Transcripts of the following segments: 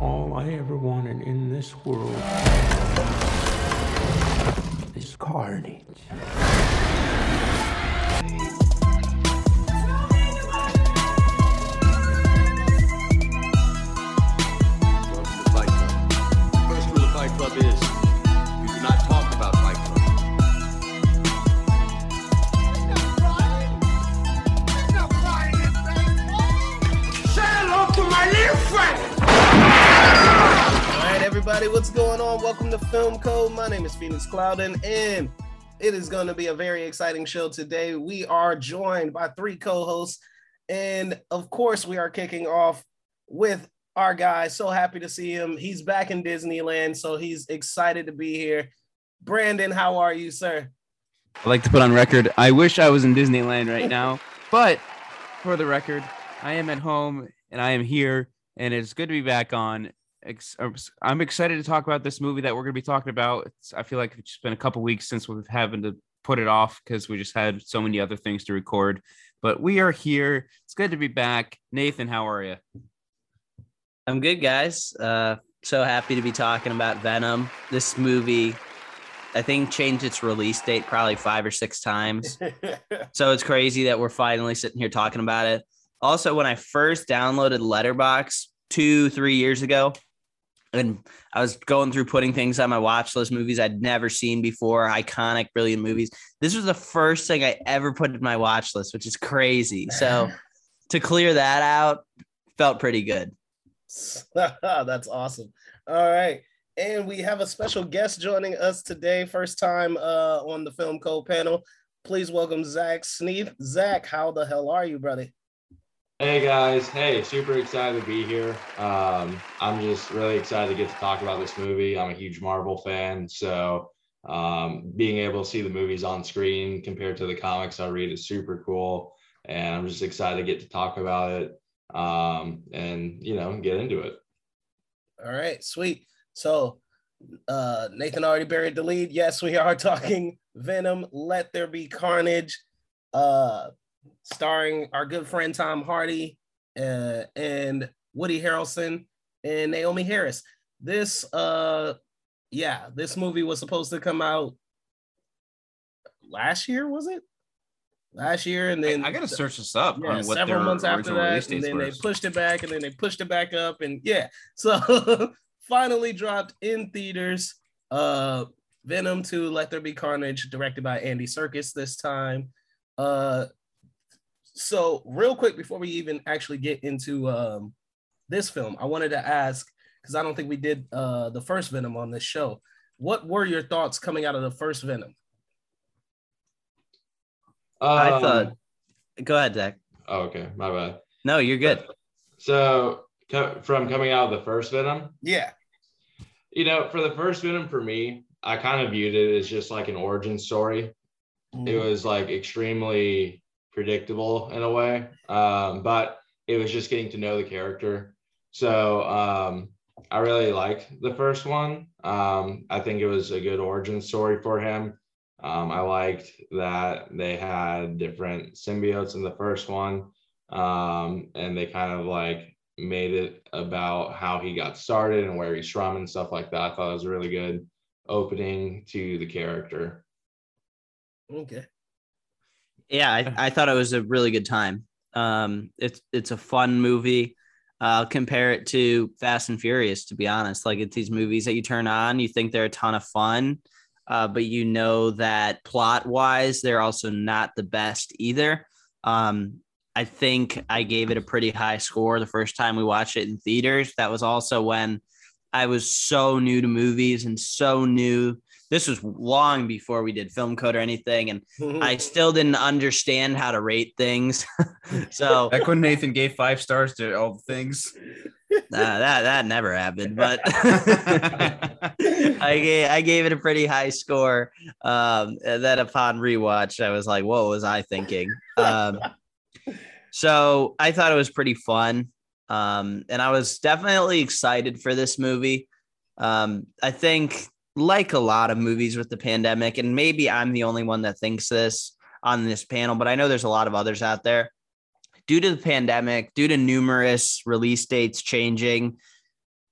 All I ever wanted in this world is carnage. Welcome to Film Code. My name is Phoenix Clouden, and it is going to be a very exciting show today. We are joined by three co-hosts, and of course, we are kicking off with our guy. So happy to see him. He's back in Disneyland, so he's excited to be here. Brandon, how are you, sir? I like to put on record. I wish I was in Disneyland right now, but for the record, I am at home and I am here, and it's good to be back on. Ex- I'm excited to talk about this movie that we're going to be talking about. It's, I feel like it's been a couple weeks since we've having to put it off because we just had so many other things to record. But we are here. It's good to be back. Nathan, how are you? I'm good, guys. Uh, so happy to be talking about Venom. This movie, I think, changed its release date probably five or six times. so it's crazy that we're finally sitting here talking about it. Also, when I first downloaded Letterboxd two, three years ago, and I was going through putting things on my watch list, movies I'd never seen before, iconic, brilliant movies. This was the first thing I ever put in my watch list, which is crazy. So to clear that out felt pretty good. That's awesome. All right. And we have a special guest joining us today. First time uh, on the Film Code panel. Please welcome Zach Sneed. Zach, how the hell are you, buddy? Hey guys, hey, super excited to be here. Um, I'm just really excited to get to talk about this movie. I'm a huge Marvel fan, so um, being able to see the movies on screen compared to the comics I read is super cool. And I'm just excited to get to talk about it um, and, you know, get into it. All right, sweet. So uh, Nathan already buried the lead. Yes, we are talking Venom, Let There Be Carnage. Uh, starring our good friend Tom Hardy uh, and Woody Harrelson and Naomie Harris. This, uh, yeah, this movie was supposed to come out last year, was it? Last year, and then I, I gotta search this up. yeah, on what several months after that, and then were. they pushed it back, and then they pushed it back up, and yeah, so finally dropped in theaters. Uh, Venom 2, Let There Be Carnage, directed by Andy Serkis this time. Uh, so real quick before we even actually get into um, this film, I wanted to ask because I don't think we did uh, the first Venom on this show. What were your thoughts coming out of the first Venom? I Um, thought, go ahead, Zach. Oh, okay, my bad. No, you're good. So, co- from coming out of the first Venom, Yeah, you know, for the first Venom, for me, I kind of viewed it as just like an origin story. it was like extremely predictable in a way. Um, but it was just getting to know the character. So um, i really liked the first one. Um, i think it was a good origin story for him. Um, i liked that they had different symbiotes in the first one. Um, and they kind of like made it about how he got started and where he's from and stuff like that. I thought it was a really good opening to the character. Okay. Yeah, I, I thought it was a really good time. Um, it's it's a fun movie. I'll compare it to Fast and Furious, to be honest. Like it's these movies that you turn on, you think they're a ton of fun, uh, but you know that plot wise, they're also not the best either. Um, I think I gave it a pretty high score the first time we watched it in theaters. That was also when I was so new to movies and so new. This was long before we did film code or anything, and I still didn't understand how to rate things. so Back when Nathan gave five stars to all the things. that that never happened, but I gave I gave it a pretty high score. Um, then upon rewatch, I was like, "What was I thinking?" Um, so I thought it was pretty fun, um, and I was definitely excited for this movie. Um, I think, like a lot of movies with the pandemic, and maybe I'm the only one that thinks this on this panel, but I know there's a lot of others out there. Due to the pandemic, due to numerous release dates changing,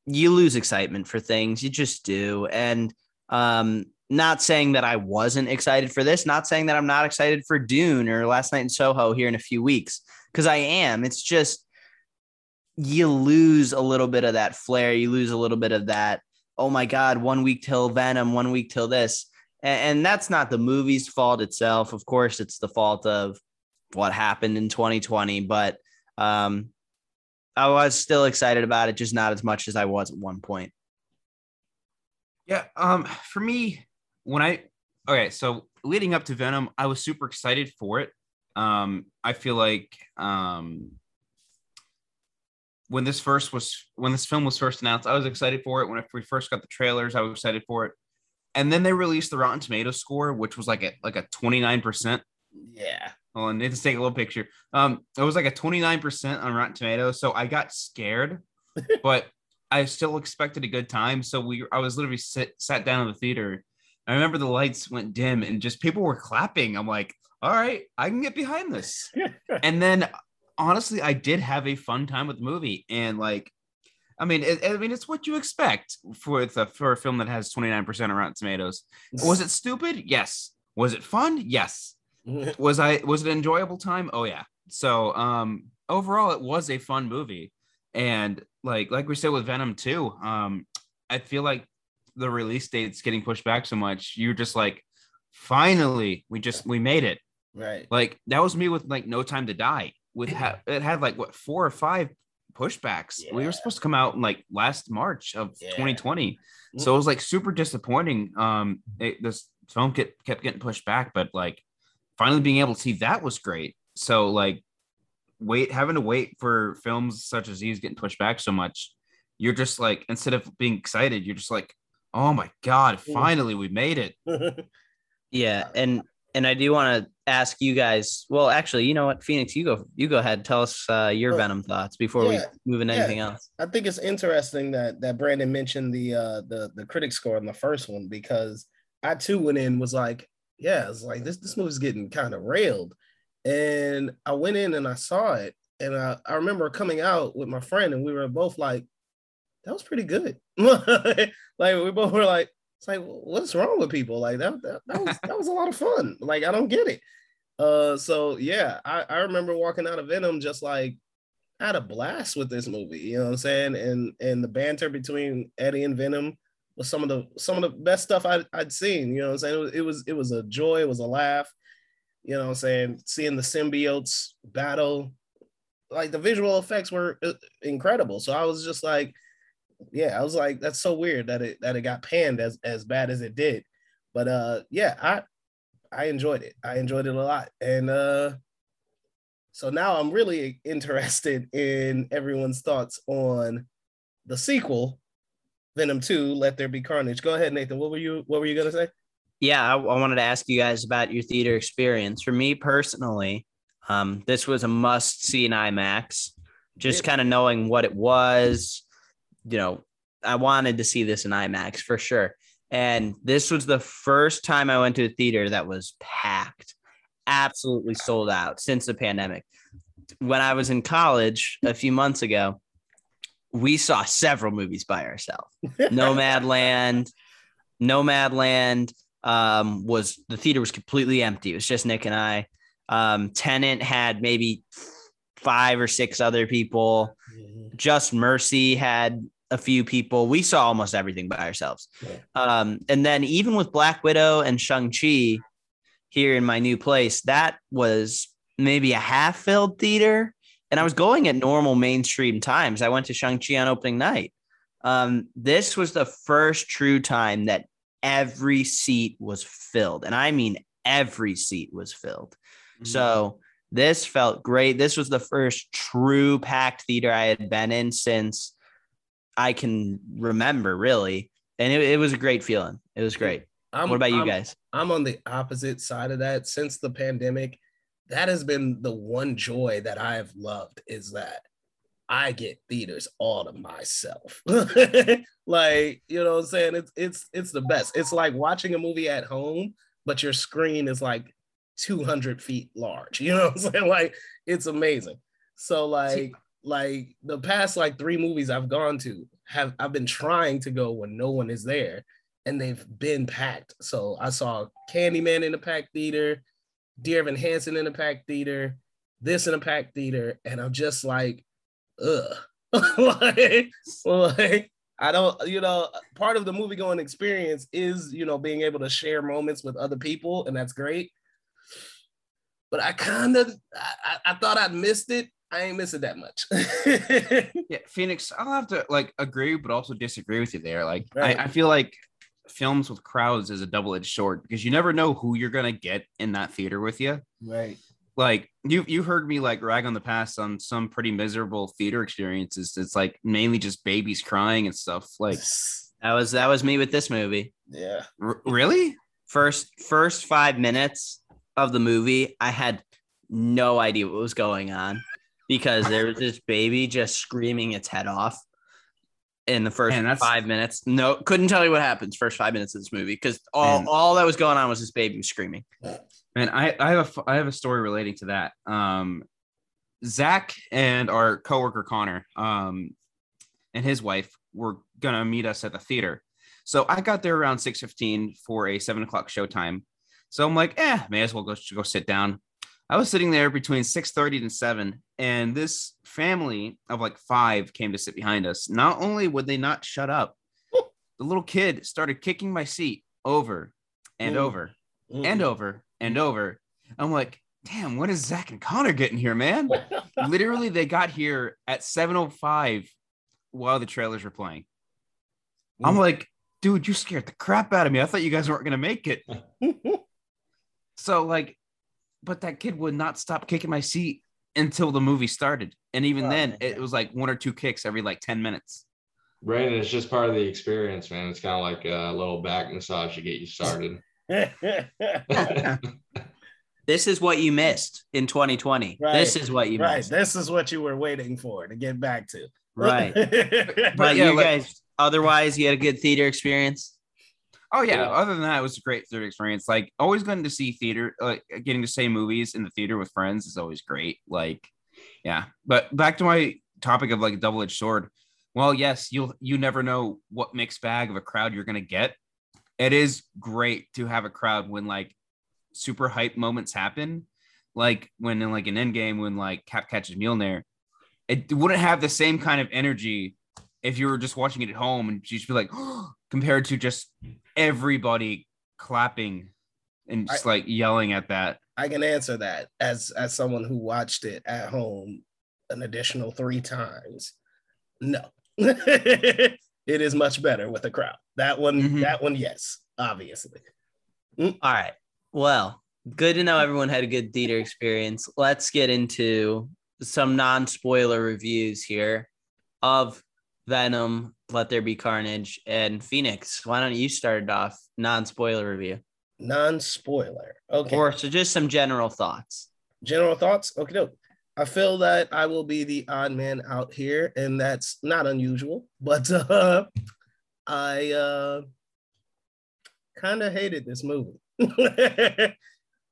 you lose excitement for things. You just do. And um, not saying that I wasn't excited for this, not saying that I'm not excited for Dune or Last Night in Soho here in a few weeks, because I am. It's just you lose a little bit of that flair. You lose a little bit of that. Oh my God, one week till Venom, one week till this. And, and that's not the movie's fault itself. Of course, it's the fault of what happened in 2020. But um, I was still excited about it, just not as much as I was at one point. Yeah. Um, for me, when I okay, so leading up to Venom, I was super excited for it. Um, I feel like um when this first was when this film was first announced, I was excited for it. When we first got the trailers, I was excited for it. And then they released the Rotten Tomato score, which was like a like a 29%. Yeah. Hold on, need to take a little picture. Um, it was like a 29% on Rotten Tomatoes. So I got scared, but I still expected a good time. So we I was literally sit, sat down in the theater. I remember the lights went dim and just people were clapping. I'm like, all right, I can get behind this. and then honestly, I did have a fun time with the movie. And like, I mean, it, I mean, it's what you expect for the for a film that has 29% on Rotten Tomatoes. Was it stupid? Yes. Was it fun? Yes was I was it an enjoyable time? Oh yeah. So um overall it was a fun movie. And like like we said with Venom 2, um I feel like the release date's getting pushed back so much. You're just like finally we just we made it. right. Like that was me with like No Time to Die. With ha- it had like what four or five pushbacks. We were supposed to come out in like last March of Yeah. 2020. So it was like super disappointing. Um, it, this film kept kept getting pushed back, but like finally being able to see that was great. So like wait, having to wait for films such as these getting pushed back so much, you're just like instead of being excited, you're just like, oh my god, finally we made it. Yeah, and and I do want to ask you guys. Well, actually, you know what, Phoenix, you go, you go ahead. Tell us uh, your Well, Venom thoughts before yeah, we move into yeah. anything else. I think it's interesting that that Brandon mentioned the uh the the critic score on the first one because I too went in was like, yeah, it's like this this movie's getting kind of railed. And I went in and I saw it and I, I remember coming out with my friend and we were both like, that was pretty good. like we both were like, it's like what's wrong with people? Like that that, that was that was a lot of fun. Like I don't get it. Uh so yeah, I, I remember walking out of Venom just like I had a blast with this movie, you know what I'm saying? And and the banter between Eddie and Venom was some of the some of the best stuff I'd, I'd seen, you know what I'm saying? It was, it was it was a joy, it was a laugh, you know what I'm saying? Seeing the symbiotes battle, like the visual effects were uh, incredible. So I was just like, yeah, I was like, that's so weird that it that it got panned as as bad as it did. But uh yeah, I I enjoyed it. I enjoyed it a lot. And uh so now I'm really interested in everyone's thoughts on the sequel, Venom 2, Let There Be Carnage. Go ahead, Nathan. What were you what were you gonna say? Yeah, I, I wanted to ask you guys about your theater experience. For me personally, um, this was a must see in IMAX. Just kind of knowing what it was, you know, I wanted to see this in IMAX for sure. And this was the first time I went to a theater that was packed, absolutely sold out since the pandemic. When I was in college a few months ago, we saw several movies by ourselves. Nomadland, Nomadland um, was the theater was completely empty. It was just Nick and I. Um, Tenet had maybe five or six other people. Just Mercy had a few people. We saw almost everything by ourselves. Yeah. Um, and then even with Black Widow and Shang-Chi here in my new place, that was maybe a half filled theater. And I was going at normal mainstream times. I went to Shang-Chi on opening night. Um, this was the first true time that every seat was filled. And I mean, every seat was filled. So this felt great. This was the first true packed theater I had been in since I can remember, really. And it, it was a great feeling. It was great. I'm, What about you I'm- guys? I'm on the opposite side of that. Since the pandemic, that has been the one joy that I have loved is that I get theaters all to myself. like, you know what I'm saying? It's it's it's the best. It's like watching a movie at home, but your screen is like 200 feet large. You know what I'm saying? Like, it's amazing. So like like the past like three movies I've gone to have I've been trying to go when no one is there, and they've been packed. So I saw Candyman in the packed theater, Dear Evan Hansen in the packed theater, this in a packed theater, and I'm just like, ugh. like, like, I don't, you know, part of the movie going experience is, you know, being able to share moments with other people, and that's great. But I kind of, I, I thought I'd missed it. I ain't missing that much. Yeah, Phoenix, I'll have to like agree, but also disagree with you there. Like, Right. I, I feel like films with crowds is a double edged sword because you never know who you're gonna get in that theater with you. right. Like, you you heard me like rag on the past on some pretty miserable theater experiences. It's like mainly just babies crying and stuff. Like, That was that was me with this movie. Yeah. r- really? First first five minutes of the movie, I had no idea what was going on because there was this baby just screaming its head off in the first Man, five minutes. No, couldn't tell you what happens first five minutes of this movie because all, Man. all that was going on was this baby screaming. Man, I, I have a I have a story relating to that. Um, Zach and our coworker Connor, um, and his wife were gonna meet us at the theater. So I got there around six fifteen for a seven o'clock showtime. So I'm like, eh, may as well go go sit down. I was sitting there between six thirty and seven, and this family of like five came to sit behind us. Not only would they not shut up, the little kid started kicking my seat over and Ooh. over and over and over. I'm like, damn, when is Zach and Connor getting here, man? Literally, they got here at 7:05 while the trailers were playing. I'm Mm. like, dude, you scared the crap out of me. I thought you guys weren't gonna make it. so like, but that kid would not stop kicking my seat until the movie started. And even Oh, then, man. it was like one or two kicks every like 10 minutes. Brandon, it's just part of the experience, man. It's kind of like a little back massage to get you started. This is what you missed in 2020. Right. This is what you right. missed. This is what you were waiting for to get back to. Right. but But yeah, you like- guys, otherwise, you had a good theater experience. Oh yeah. Yeah. Other than that, it was a great theater experience. Like always going to see theater, like getting to see movies in the theater with friends is always great. Like, yeah. But back to my topic of like double edged sword. Well, yes, you'll you never know what mixed bag of a crowd you're gonna get. It is great to have a crowd when like super hype moments happen, like when in like an end game when like Cap catches Mjolnir. It wouldn't have the same kind of energy if you were just watching it at home and you just be like compared to just everybody clapping and just like yelling at that. I can answer that as as someone who watched it at home an additional three times. No, it is much better with a crowd. That one, Mhm. that one, yes, obviously. All right. Well, good to know everyone had a good theater experience. Let's get into some non spoiler reviews here of Venom, Let There Be Carnage, and Phoenix. Why don't you start it off non spoiler review? Non spoiler. Okay. Or so just some general thoughts. General thoughts. Okay, doke. I feel that I will be the odd man out here, and that's not unusual. But uh, I uh, kind of hated this movie.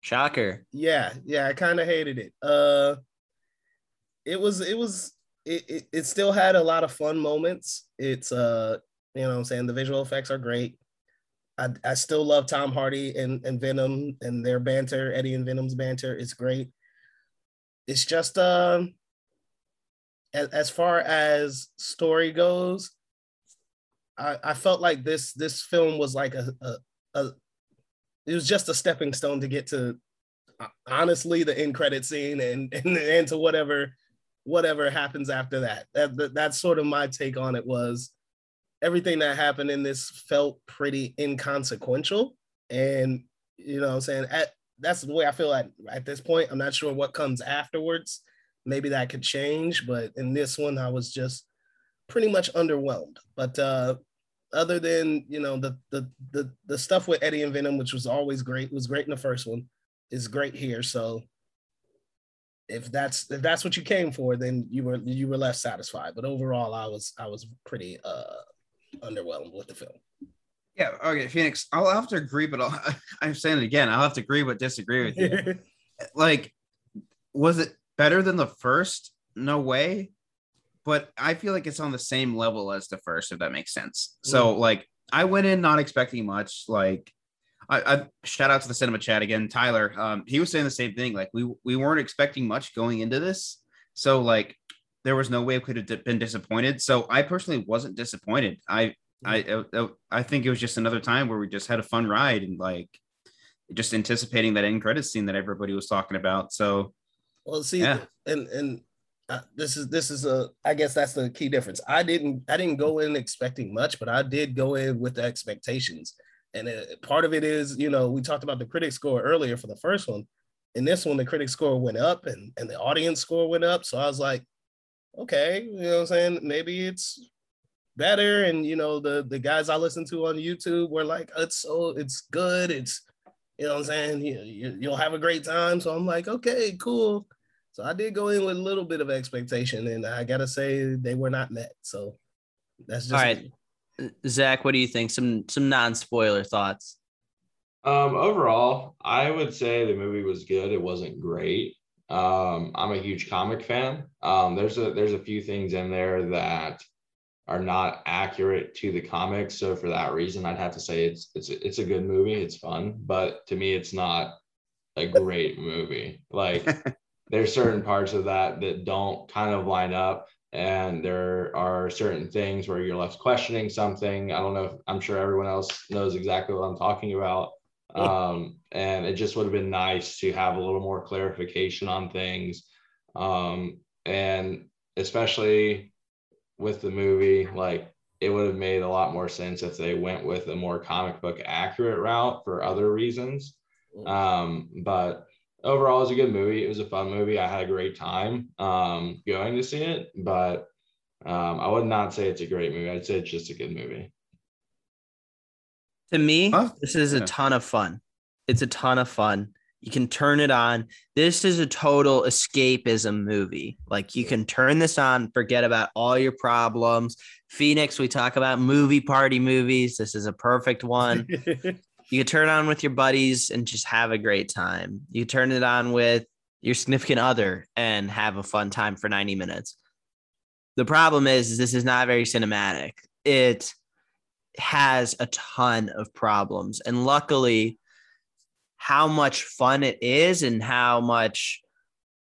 Shocker. yeah yeah i kind of hated it uh it was it was it, it still had a lot of fun moments. It's uh you know i'm saying? The visual effects are great. I i still love tom hardy and and venom and their banter eddie and venom's banter is great. It's just um as, as far as story goes i i felt like this this film was like a a, a it was just a stepping stone to get to uh, honestly the end credit scene and and, and to whatever whatever happens after that. that that that's sort of my take on it was everything that happened in this felt pretty inconsequential. And you know i'm saying? At that's the way i feel at at this point. I'm not sure what comes afterwards. Maybe that could change but in this one i was just pretty much underwhelmed. But uh other than you know the the the the stuff with Eddie and Venom, which was always great, was great in the first one, is great here. So if that's if that's what you came for, then you were you were less satisfied. But overall, I was I was pretty uh underwhelmed with the film. Yeah. Okay, Phoenix. I'll have to agree, but I'll, I'm saying it again. I'll have to agree, but disagree with you. like, was it better than the first? No way. but I feel like it's on the same level as the first, if that makes sense. So like I went in not expecting much. Like I, I shout out to the cinema chat again, Tyler. Um, he was saying the same thing. Like we we weren't expecting much going into this, so like there was no way we could have been disappointed. So I personally wasn't disappointed. I I I, I think it was just another time where we just had a fun ride and like just anticipating that end credit scene that everybody was talking about. So Well, see, Yeah. and and uh, this is this is a I guess that's the key difference. I didn't I didn't go in expecting much, but I did go in with the expectations. And uh, part of it is, you know, we talked about the critic score earlier for the first one. In this one, the critic score went up and and the audience score went up. So I was like, okay, you know what I'm saying? Maybe it's better. And you know, the the guys I listen to on YouTube were like, it's so it's good. It's you know what I'm saying? You, you, you'll have a great time. So I'm like, okay, cool. So I did go in with a little bit of expectation, and I gotta say they were not met. So that's just All right. Zach, what do you think? Some some non-spoiler thoughts. Um, overall, I would say the movie was good. It wasn't great. Um, I'm a huge comic fan. Um, there's a there's a few things in there that are not accurate to the comics. So for that reason, I'd have to say it's it's it's a good movie. It's fun, but to me, it's not a great movie. Like there's certain parts of that that don't kind of line up and there are certain things where you're left questioning something. I don't know if i'm sure everyone else knows exactly what i'm talking about. Um, and it just would have been nice to have a little more clarification on things. Um, and especially with the movie like it would have made a lot more sense if they went with a more comic book accurate route for other reasons. Um, but overall, it was a good movie. It was a fun movie. I had a great time um, going to see it, but um, I would not say it's a great movie. I'd say it's just a good movie. To me, Huh? this is a Yeah. ton of fun. It's a ton of fun. You can turn it on. This is a total escapism movie. Like you can turn this on, forget about all your problems. Phoenix, we talk about movie party movies. This is a perfect one. you can turn on with your buddies and just have a great time. You turn it on with your significant other and have a fun time for 90 minutes. The problem is, is this is not very cinematic. It has a ton of problems. And luckily, how much fun it is and how much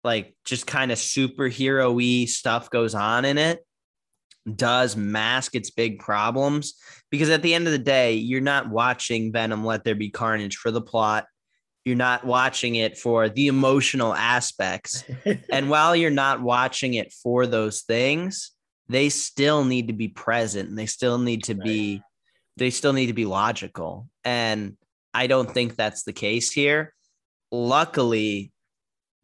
like just kind of superhero y stuff goes on in it does mask its big problems because at the end of the day, you're not watching Venom Let There Be Carnage for the plot. You're not watching it for the emotional aspects. and while you're not watching it for those things, they still need to be present and they still need to be they still need to be logical. And I don't think that's the case here. Luckily,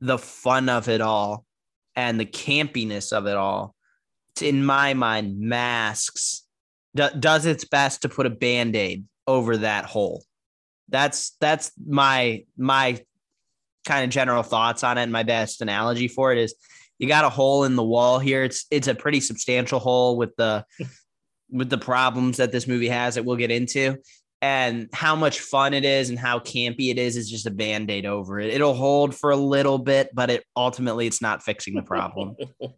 the fun of it all and the campiness of it all in my mind masks do, does its best to put a band-aid over that hole. That's that's my my kind of general thoughts on it. And my best analogy for it is you got a hole in the wall here. It's it's a pretty substantial hole with the with the problems that this movie has that we'll get into. And how much fun it is and how campy it is is just a band-aid over it. It'll hold for a little bit but it ultimately it's not fixing the problem.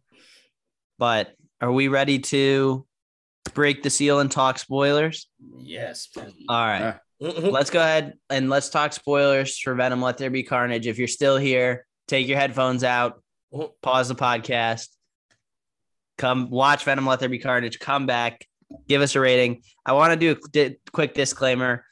But are we ready to break the seal and talk spoilers? yes. All right. Mhm. Let's go ahead and let's talk spoilers for Venom Let There Be Carnage. If you're still here, take your headphones out, Mhm. pause the podcast, come watch Venom Let There Be Carnage, come back, give us a rating. I want to do a di- quick disclaimer.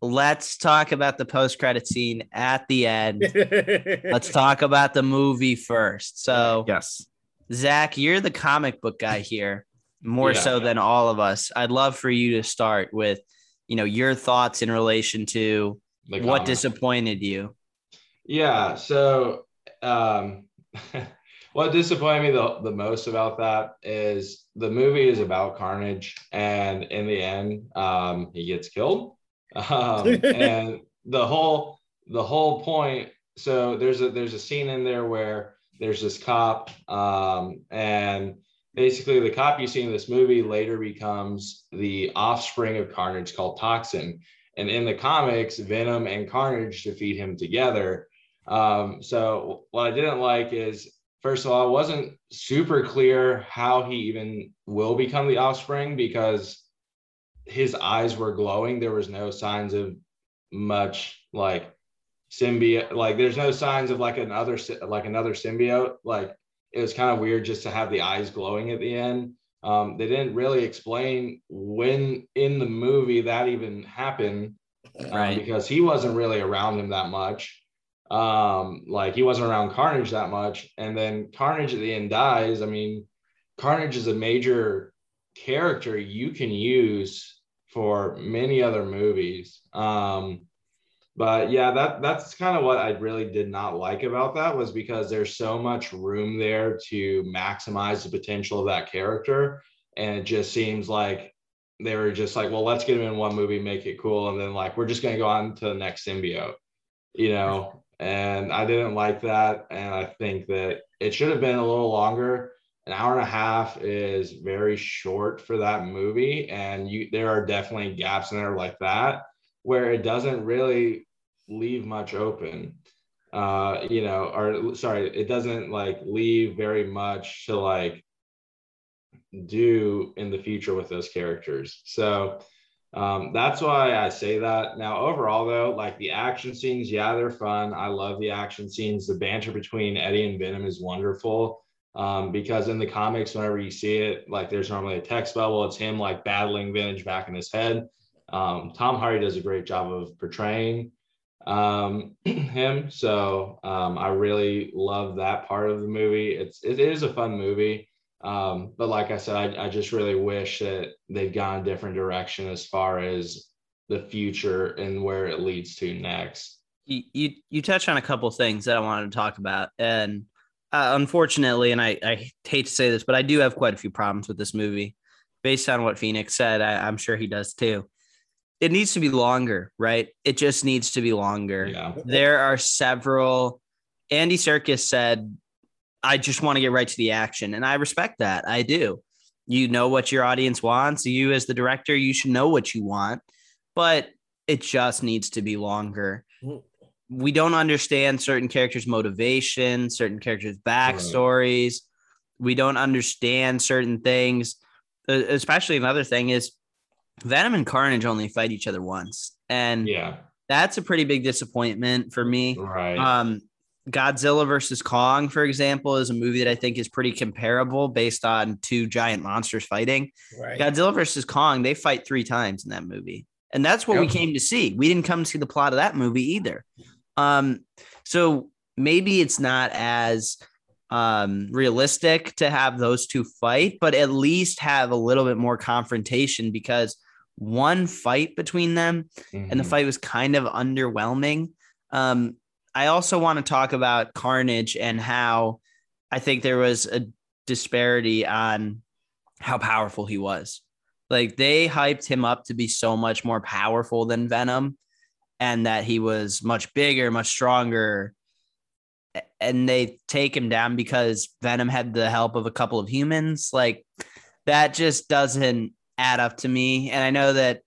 Let's talk about the post credit scene at the end. Let's talk about the movie first. So, yes. Zach, you're the comic book guy here, more Yeah. so than all of us. I'd love for you to start with, you know, your thoughts in relation to The what comic. disappointed you. Yeah. So, um, what disappointed me the, the most about that is the movie is about Carnage, and in the end, um, he gets killed. Um, and the whole the whole point. So there's a there's a scene in there where there's this cop, um, and basically the cop you see in this movie later becomes the offspring of Carnage called Toxin. And in the comics, Venom and Carnage defeat him together. Um, so what I didn't like is first of all, it wasn't super clear how he even will become the offspring because his eyes were glowing. There was no signs of much like symbiote. Like there's no signs of like another like another symbiote. Like it was kind of weird just to have the eyes glowing at the end. Um, they didn't really explain when in the movie that even happened, um, Right. Because he wasn't really around him that much. Um, like he wasn't around Carnage that much, and then Carnage at the end dies. I mean, Carnage is a major character you can use for many other movies. Um, but yeah, that that's kind of what I really did not like about that was because there's so much room there to maximize the potential of that character, and it just seems like they were just like, well, let's get him in one movie, make it cool, and then like we're just gonna go on to the next symbiote, you know. And I didn't like that, and I think that it should have been a little longer an hour and a half is very short for that movie and you there are definitely gaps in there like that where it doesn't really leave much open uh you know or sorry it doesn't like leave very much to like do in the future with those characters so um, that's why I say that. Now, overall, though, like the action scenes, yeah, they're fun. I love the action scenes. The banter between Eddie and Venom is wonderful um, because in the comics, whenever you see it, like there's normally a text bubble. It's him like battling Vintage back in his head. Um, Tom Hardy does a great job of portraying um, him. So um, I really love that part of the movie. It's it is a fun movie. Um, but like I said, I, I just really wish that they'd gone a different direction as far as the future and where it leads to next. you you, you touched on a couple things that I wanted to talk about, and uh, unfortunately, and I, I hate to say this, but I do have quite a few problems with this movie. Based on what Phoenix said, I, I'm sure he does too. It needs to be longer, right? It just needs to be longer. Yeah. There are several. Andy Serkis said, "I just want to get right to the action," and I respect that. I do. You know what your audience wants. You, as the director, you should know what you want, but it just needs to be longer mm-hmm. we don't understand certain characters' motivation, certain characters' backstories. We don't understand certain things. Especially another thing is Venom and Carnage only fight each other once, and Yeah. that's a pretty big disappointment for me. Right. Um, Godzilla versus Kong, for example, is a movie that I think is pretty comparable based on two giant monsters fighting. Right. Godzilla versus Kong, they fight three times in that movie. And that's what we came to see. We didn't come to see the plot of that movie either. Um, so maybe it's not as um realistic to have those two fight, but at least have a little bit more confrontation because one fight between them and the Mhm. fight was kind of underwhelming. Um, I also want to talk about Carnage and how I think there was a disparity on how powerful he was. Like they hyped him up to be so much more powerful than Venom and that he was much bigger, much stronger. And they take him down because Venom had the help of a couple of humans. Like that just doesn't add up to me. And I know that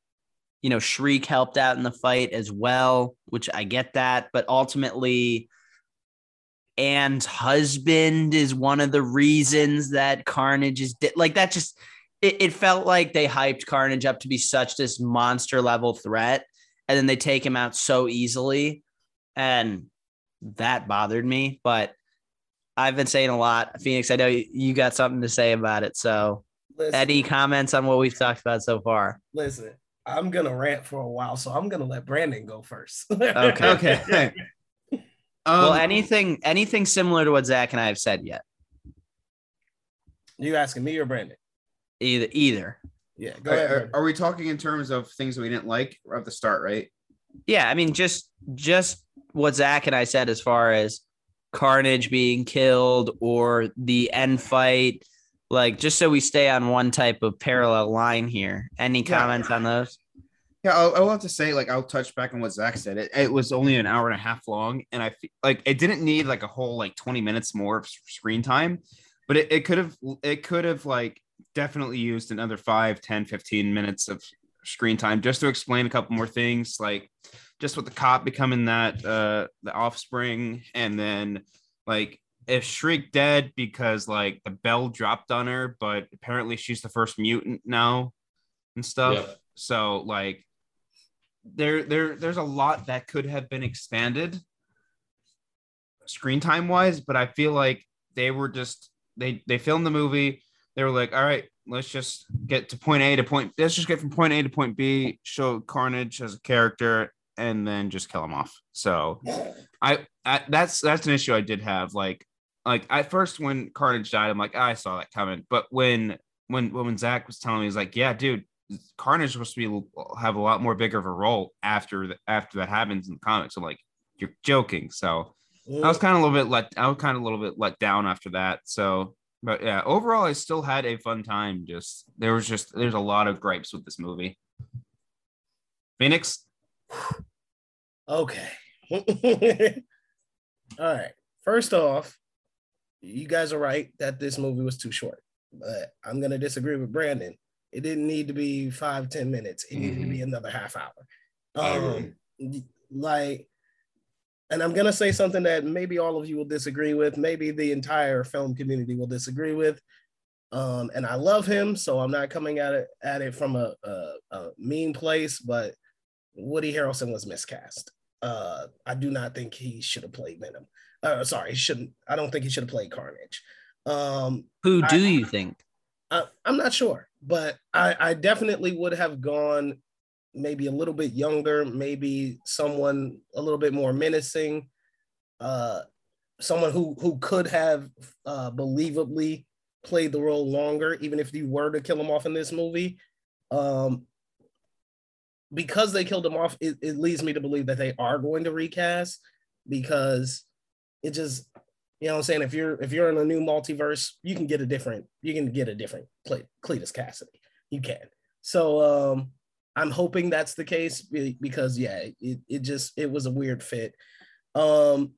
you know, Shriek helped out in the fight as well, which I get that, but ultimately, Anne's husband is one of the reasons that Carnage is di- like that. Just it, it felt like they hyped Carnage up to be such this monster level threat, and then they take him out so easily, and that bothered me. But I've been saying a lot, Phoenix. I know you, you got something to say about it, so Listen, any comments on what we've talked about so far? listen, I'm gonna rant for a while, so I'm gonna let Brandon go first. Okay. Okay. well, Um, anything anything similar to what Zach and I have said yet? You asking me or Brandon? Either either. Yeah, go are, ahead. are- are we talking in terms of things that we didn't like at the start, right? Yeah, I mean just just what Zach and I said as far as Carnage being killed or the end fight, like just so we stay on one type of parallel line here. Any Yeah. comments on those? Yeah, I'll, I'll have to say, like, I'll touch back on what Zach said. It, it was only an hour and a half long, and I feel like it didn't need like a whole like 20 minutes more of screen time, but it, it could have, it could have like definitely used another 5, 10, 15 minutes of screen time just to explain a couple more things, like just with the cop becoming that, uh, the offspring, and then like if Shriek dead because like the bell dropped on her, but apparently she's the first mutant now and stuff. Yep. So like there there there's a lot that could have been expanded screen time wise, but I feel like they were just they they filmed the movie. They were like, all right, let's just get to point A to point. Let's just get from point A to point B. Show Carnage as a character, and then just kill him off. So, I, I that's that's an issue I did have. Like, like at first when Carnage died, I'm like, "Ah, I saw that coming. But when when when Zach was telling me, he's like, yeah, dude, Carnage is supposed to be have a lot more bigger of a role after the, after that happens in the comics. I'm like, you're joking. So I was kind of a little bit let I was kind of a little bit let down after that. So but yeah, overall I still had a fun time. Just there was just there's a lot of gripes with this movie. Phoenix. Okay. All right. First off, you guys are right that this movie was too short, but I'm gonna disagree with Brandon. It didn't need to be five, ten minutes. It needed to be another half hour. Um, like, and I'm gonna say something that maybe all of you will disagree with, maybe the entire film community will disagree with. Um, and I love him, so I'm not coming at it at it from a, a, a mean place, but Woody Harrelson was miscast. Uh, I do not think he should have played Venom. Uh, sorry, he shouldn't. I don't think he should have played Carnage. Um, Who do I- you think? I, I'm not sure, but I, I definitely would have gone maybe a little bit younger, maybe someone a little bit more menacing, uh, someone who who could have uh, believably played the role longer, even if you were to kill him off in this movie. Um, because they killed him off, it, it leads me to believe that they are going to recast because it just you know what I'm saying? If you're if you're in a new multiverse, you can get a different you can get a different Cle- Cletus Kasady. You can. So um I'm hoping that's the case because yeah, it, it just it was a weird fit. Um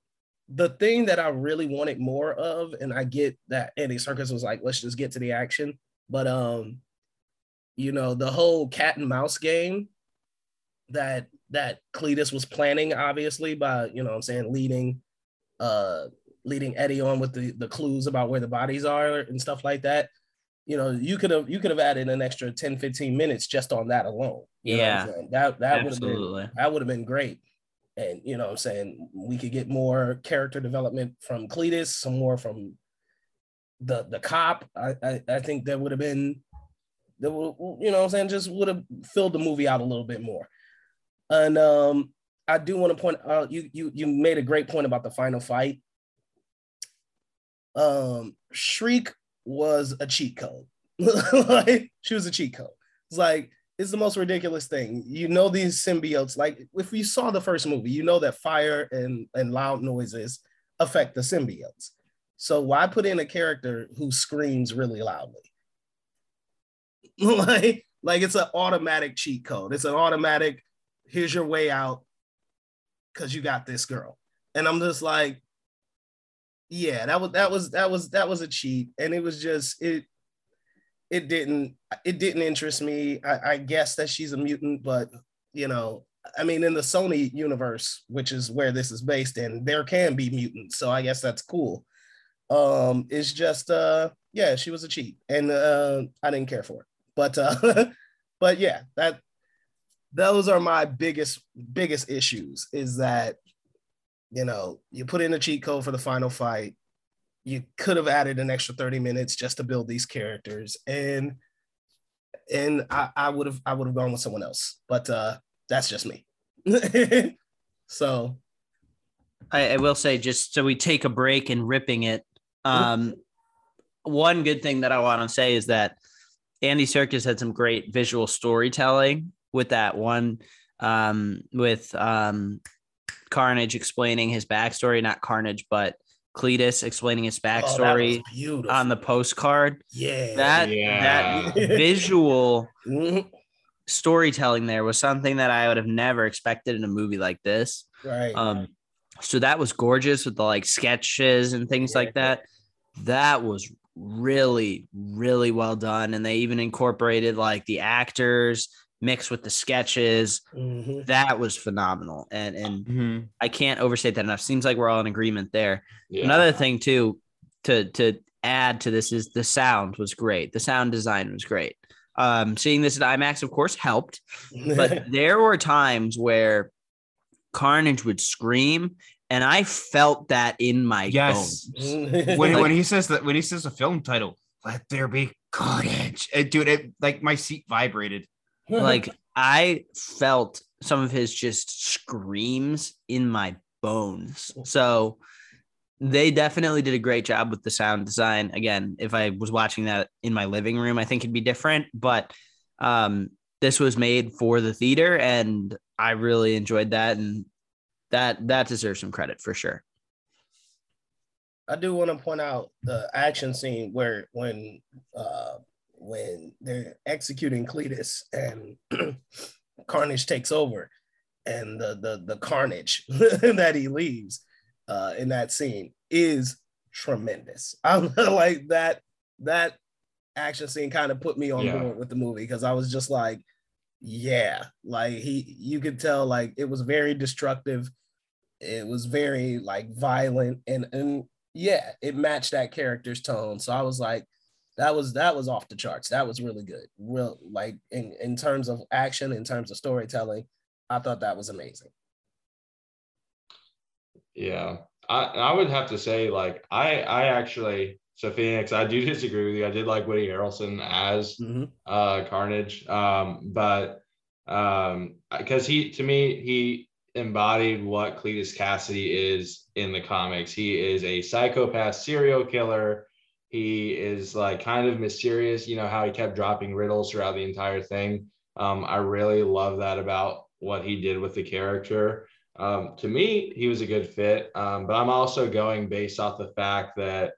the thing that I really wanted more of, and I get that Andy Serkis was like, let's just get to the action, but um, you know, the whole cat and mouse game that that Cletus was planning, obviously, by you know I'm saying, leading uh leading Eddie on with the the clues about where the bodies are and stuff like that. You know, you could have you could have added an extra 10, 15 minutes just on that alone. You know what I'm Yeah. That that would have been that would have been great. And you know what I'm saying? We could get more character development from Cletus, some more from the the cop. I I, I think that would have been that would you know what I'm saying just would have filled the movie out a little bit more. And um I do want to point out you you you made a great point about the final fight. Um Shriek was a cheat code. like she was a cheat code. It's like it's the most ridiculous thing. You know these symbiotes. Like if you saw the first movie, you know that fire and and loud noises affect the symbiotes. So why put in a character who screams really loudly? like like it's an automatic cheat code. It's an automatic. Here's your way out because you got this girl. And I'm just like, yeah, that was that was that was that was a cheat, and it was just it it didn't it didn't interest me. I, I guess that she's a mutant, but you know, I mean, in the Sony universe, which is where this is based in, there can be mutants, so I guess that's cool. Um, it's just uh, yeah, she was a cheat, and uh, I didn't care for it. But uh, but yeah, that those are my biggest biggest issues. Is that you know you put in a cheat code for the final fight you could have added an extra 30 minutes just to build these characters and and i, I would have i would have gone with someone else but uh that's just me so I, I will say just so we take a break and ripping it. Um, one good thing that I want to say is that Andy Serkis had some great visual storytelling with that one, um, with um, Carnage explaining his backstory, not Carnage, but Cletus explaining his oh, that was backstory beautiful on the postcard. yeah That Yeah. that visual Mhm. storytelling there was something that I would have never expected in a movie like this. right Um, so that was gorgeous with the like sketches and things Yeah. like that. That was really, really well done. And they even incorporated like the actors mixed with the sketches. Mhm. That was phenomenal. And and Mhm. I can't overstate that enough. Seems like we're all in agreement there. Yeah. Another thing too to to add to this is the sound was great. The sound design was great. Um, seeing this at IMAX, of course, helped, but there were times where Carnage would scream, and I felt that in my Yes. bones. when, Like- when he says that when he says the film title, let there be carnage. It, dude, it like my seat vibrated. Like I felt some of his just screams in my bones. So they definitely did a great job with the sound design. Again, if I was watching that in my living room, I think it'd be different. But um, this was made for the theater, and I really enjoyed that, and that that deserves some credit for sure. I do want to point out the action scene where when uh when they're executing Cletus and Carnage takes over and the the the carnage that he leaves uh in that scene is tremendous. I'm like that that action scene kind of put me on Yeah. board with the movie because I was just like yeah, like he you could tell like it was very destructive. It was very like violent and and yeah, it matched that character's tone. So I was like, that was that was off the charts. That was really good. Real like in in terms of action, in terms of storytelling, I thought that was amazing. Yeah, I I would have to say like I I actually so Phoenix I do disagree with you. I did like Woody Harrelson as uh Carnage, um, but um because he to me he embodied what Cletus Kasady is in the comics. He is a psychopath serial killer. He is like kind of mysterious. You know how he kept dropping riddles throughout the entire thing. Um, I really love that about what he did with the character. Um, to me, he was a good fit, um, but I'm also going based off the fact that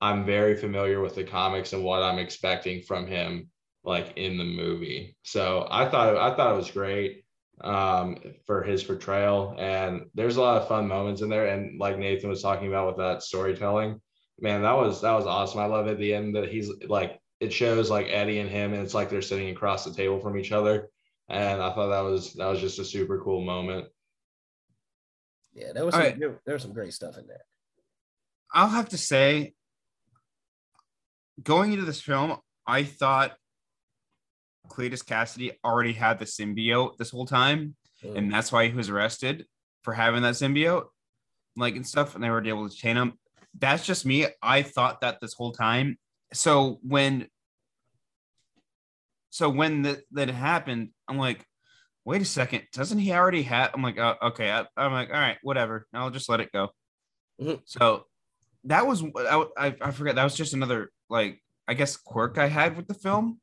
I'm very familiar with the comics and what I'm expecting from him, like in the movie. So I thought I thought it was great um, for his portrayal, and there's a lot of fun moments in there. And like Nathan was talking about with that storytelling, man, that was that was awesome. I love at the end that he's like it shows like Eddie and him, and it's like they're sitting across the table from each other. And I thought that was that was just a super cool moment. Yeah, there was All some, right. there, there was some great stuff in there. I'll have to say, going into this film, I thought Cletus Kasady already had the symbiote this whole time, Mm. and that's why he was arrested for having that symbiote, like and stuff, and they were able to chain him. That's just me. I thought that this whole time. So when, so when that that happened, I'm like, wait a second, doesn't he already have? I'm like, oh, okay. I, I'm like, all right, whatever. I'll just let it go. Mhm. So that was I, I I forget that was just another like I guess quirk I had with the film.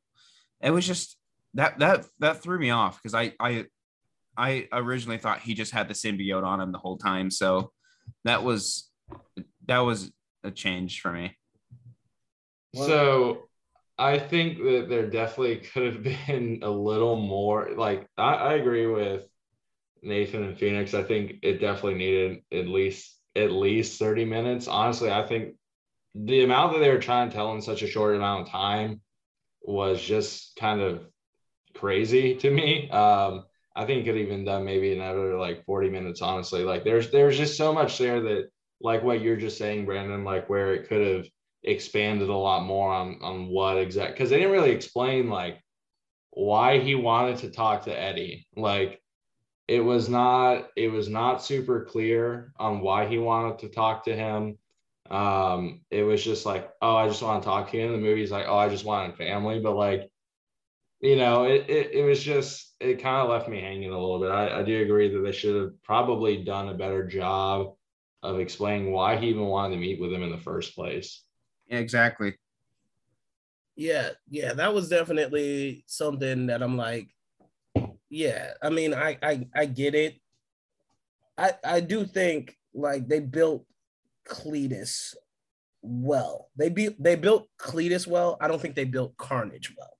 It was just that that that threw me off because I I I originally thought he just had the symbiote on him the whole time. So that was that was a change for me. So I think that there definitely could have been a little more. Like I, I agree with Nathan and Phoenix. I think it definitely needed at least at least 30 minutes. Honestly, I think the amount that they were trying to tell in such a short amount of time was just kind of crazy to me. Um, I think it could have even done maybe another like 40 minutes, honestly. Like there's there's just so much there that like what you're just saying, Brandon, like where it could have expanded a lot more on on what exact because they didn't really explain like why he wanted to talk to Eddie. Like it was not it was not super clear on why he wanted to talk to him. Um, it was just like, oh, I just want to talk to you. And the movie's like, oh, I just wanted family, but like, you know, it it, it was just it kind of left me hanging a little bit. I, I do agree that they should have probably done a better job of explaining why he even wanted to meet with him in the first place. Yeah, exactly. Yeah, yeah, that was definitely something that I'm like, yeah. I mean, I I I get it. I I do think like they built Cletus well. They be they built Cletus well. I don't think they built Carnage well.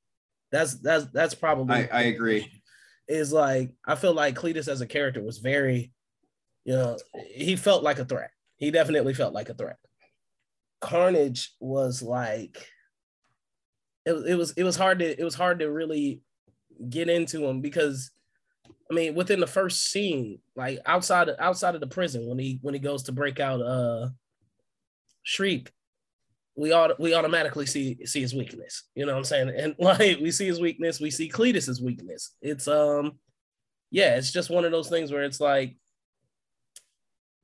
That's that's that's probably I- I agree. Is like I feel like Cletus as a character was very, you know, he felt like a threat. He definitely felt like a threat. Carnage was like it, was- it was it was hard to it was hard to really get into him because I mean within the first scene, like outside of, outside of the prison when he when he goes to break out uh Shriek, we all we automatically see see his weakness. You know what I'm saying? And like we see his weakness, we see Cletus's weakness. It's um yeah, it's just one of those things where it's like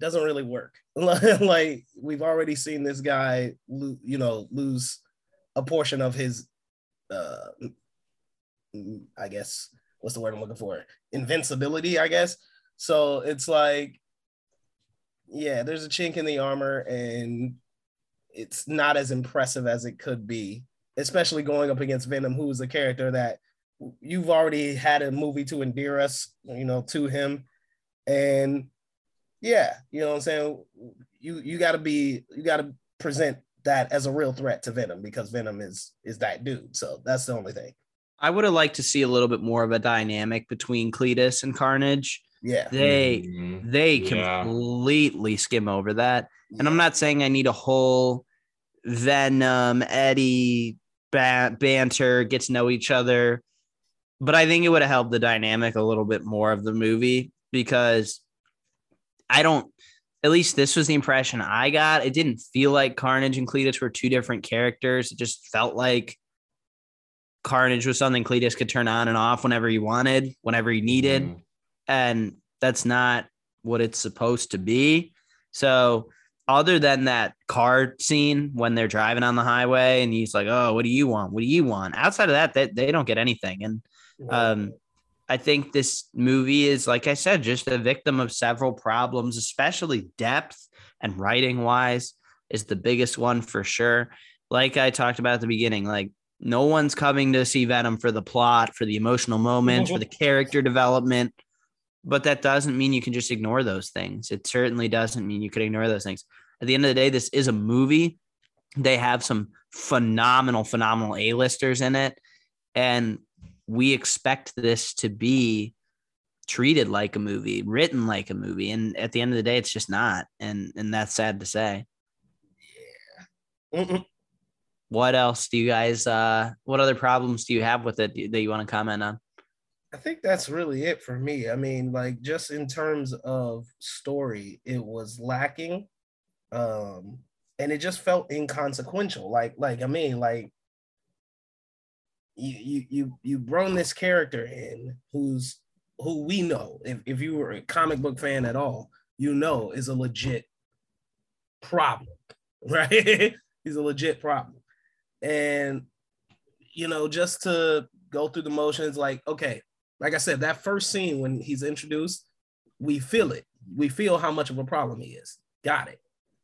doesn't really work. like we've already seen this guy, lo- you know, lose a portion of his, uh, I guess, what's the word I'm looking for? Invincibility, I guess. So it's like, yeah, there's a chink in the armor, and it's not as impressive as it could be, especially going up against Venom, who is a character that you've already had a movie to endear us, you know, to him, and yeah, you know what I'm saying. You you got to be you got to present that as a real threat to Venom because Venom is is that dude. So that's the only thing. I would have liked to see a little bit more of a dynamic between Cletus and Carnage. Yeah, They Mhm. they Yeah. completely skim over that. And I'm not saying I need a whole Venom, Eddie ba- banter, get to know each other, but I think it would have helped the dynamic a little bit more of the movie because I don't. At least this was the impression I got. It didn't feel like Carnage and Cletus were two different characters. It just felt like Carnage was something Cletus could turn on and off whenever he wanted, whenever he needed Mhm. and that's not what it's supposed to be. So, other than that car scene when they're driving on the highway and he's like, "Oh, what do you want? What do you want?" Outside of that, they, they don't get anything. And um, I think this movie is, like I said, just a victim of several problems, especially depth and writing wise is the biggest one for sure. Like I talked about at the beginning, like no one's coming to see Venom for the plot, for the emotional moments, for the character development. But that doesn't mean you can just ignore those things. It certainly doesn't mean you can ignore those things. At the end of the day, this is a movie. They have some phenomenal, phenomenal A-listers in it. And we expect this to be treated like a movie, written like a movie. And at the end of the day, it's just not. And and that's sad to say. Mm-mm. What else do you guys uh what other problems do you have with it that you want to comment on? I think that's really it for me. I mean, like just in terms of story, it was lacking. Um, and it just felt inconsequential. Like, like I mean, like you you you you brought this character in who's who we know, if, if you were a comic book fan at all, you know is a legit problem, right? He's a legit problem. And you know, just to go through the motions, like, okay, like I said, that first scene when he's introduced, we feel it. We feel how much of a problem he is. Got it.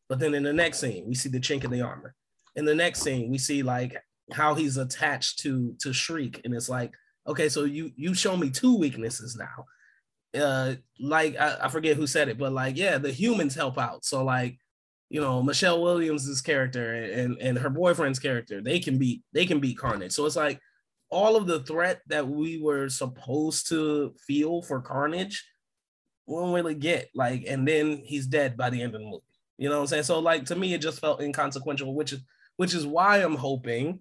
But then in the next scene, we see the chink in the armor. In the next scene, we see like how he's attached to to Shriek, and it's like, okay, so you you show me two weaknesses now. Uh, like I, I forget who said it, but like, yeah, the humans help out. So like, you know, Michelle Williams's character and and her boyfriend's character, they can beat they can beat Carnage. So it's like all of the threat that we were supposed to feel for Carnage, we don't really get. Like, and then he's dead by the end of the movie. You know what I'm saying? So like to me, it just felt inconsequential, which is which is why I'm hoping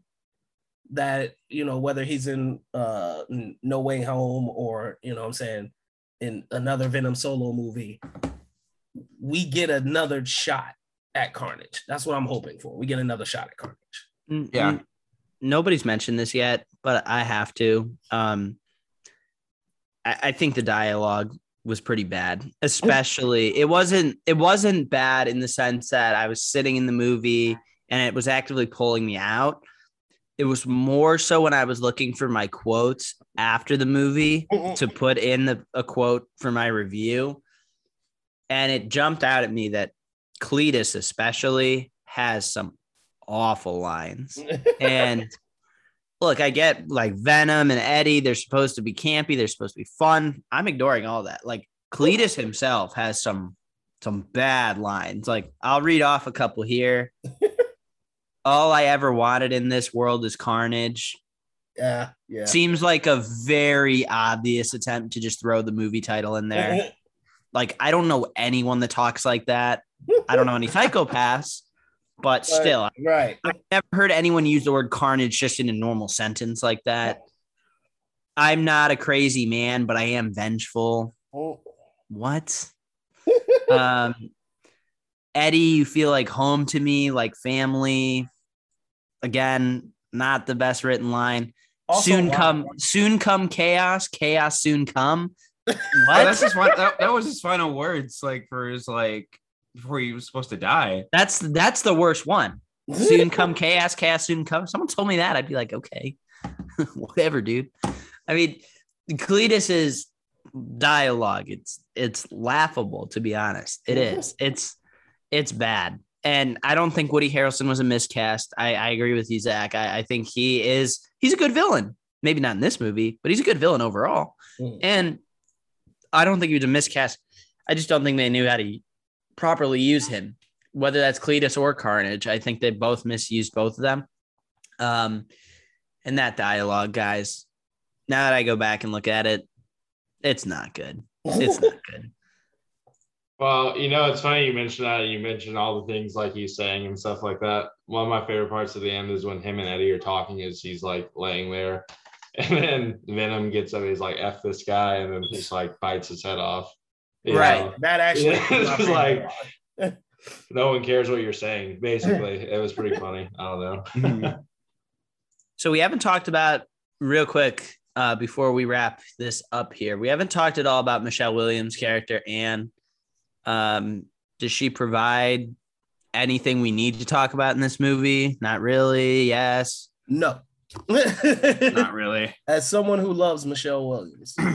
that you know whether he's in uh No Way Home or you know what I'm saying in another Venom solo movie, we get another shot at Carnage. That's what I'm hoping for. We get another shot at Carnage. Yeah. nobody's mentioned this yet, but I have to. Um, I, I think the dialogue was pretty bad, especially it wasn't it wasn't bad in the sense that I was sitting in the movie and it was actively pulling me out. It was more so when I was looking for my quotes after the movie mm, mm. to put in the, a quote for my review. And it jumped out at me that Cletus, especially, has some awful lines. And look, I get like Venom and Eddie, they're supposed to be campy, they're supposed to be fun. I'm ignoring all that. Like Cletus himself has some some bad lines. Like I'll read off a couple here. all I ever wanted in this world is carnage. yeah, yeah. Seems like a very obvious attempt to just throw the movie title in there. like I don't know anyone that talks like that. I don't know any psychopaths, but still, right. I've never heard anyone use the word carnage just in a normal sentence like that. I'm not a crazy man, but I am vengeful. Oh. What? um, Eddie, you feel like home to me, like family. Again, not the best written line. Also, soon wow. come, soon come chaos. Chaos soon come. Oh, What? that's his that, that was his final words, like for his like before he was supposed to die. that's that's the worst one. Soon come chaos. Chaos soon come. Someone told me that, I'd be like, okay, whatever, dude. I mean, Cletus's dialogue it's it's laughable to be honest. It is. It's it's bad. And I don't think Woody Harrelson was a miscast. I, I agree with you, Zach. I, I think he is he's a good villain. Maybe not in this movie, but he's a good villain overall. Mm. And I don't think he was a miscast. I just don't think they knew how to properly use him, whether that's Cletus or Carnage. I think they both misused both of them. Um, and that dialogue, guys, now that I go back and look at it, it's not good. It's not good. Well, you know, it's funny you mentioned that. You mentioned all the things like he's saying and stuff like that. One of my favorite parts of the end is when him and Eddie are talking. Is he's like laying there, and then Venom gets up. He's like, "F this guy," and then he's like bites his head off. You Right. know? that actually Yeah, was it's like- No one cares what you're saying. Basically, it was pretty funny. I don't know. So we haven't talked about real quick uh, before we wrap this up here. We haven't talked at all about Michelle Williams' character, Anne. Um, does she provide anything we need to talk about in this movie? Not really. Yes. no. Not really. As someone who loves Michelle Williams,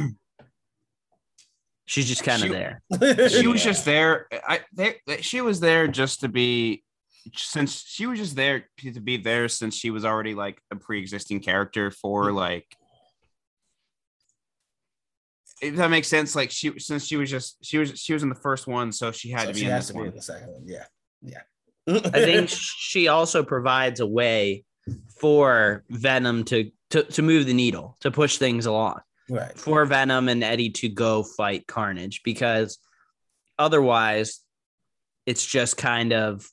She's just kind of there. She was Yeah. just there. I they, she was there just to be since she was just there to be there since she was already like a pre-existing character for like if that makes sense like she since she was just she was she was in the first one so she had So to be she in has this to be one in the second one. Yeah, yeah. I think she also provides a way for Venom to, to to move the needle, to push things along. right. for Venom and Eddie to go fight Carnage because otherwise it's just kind of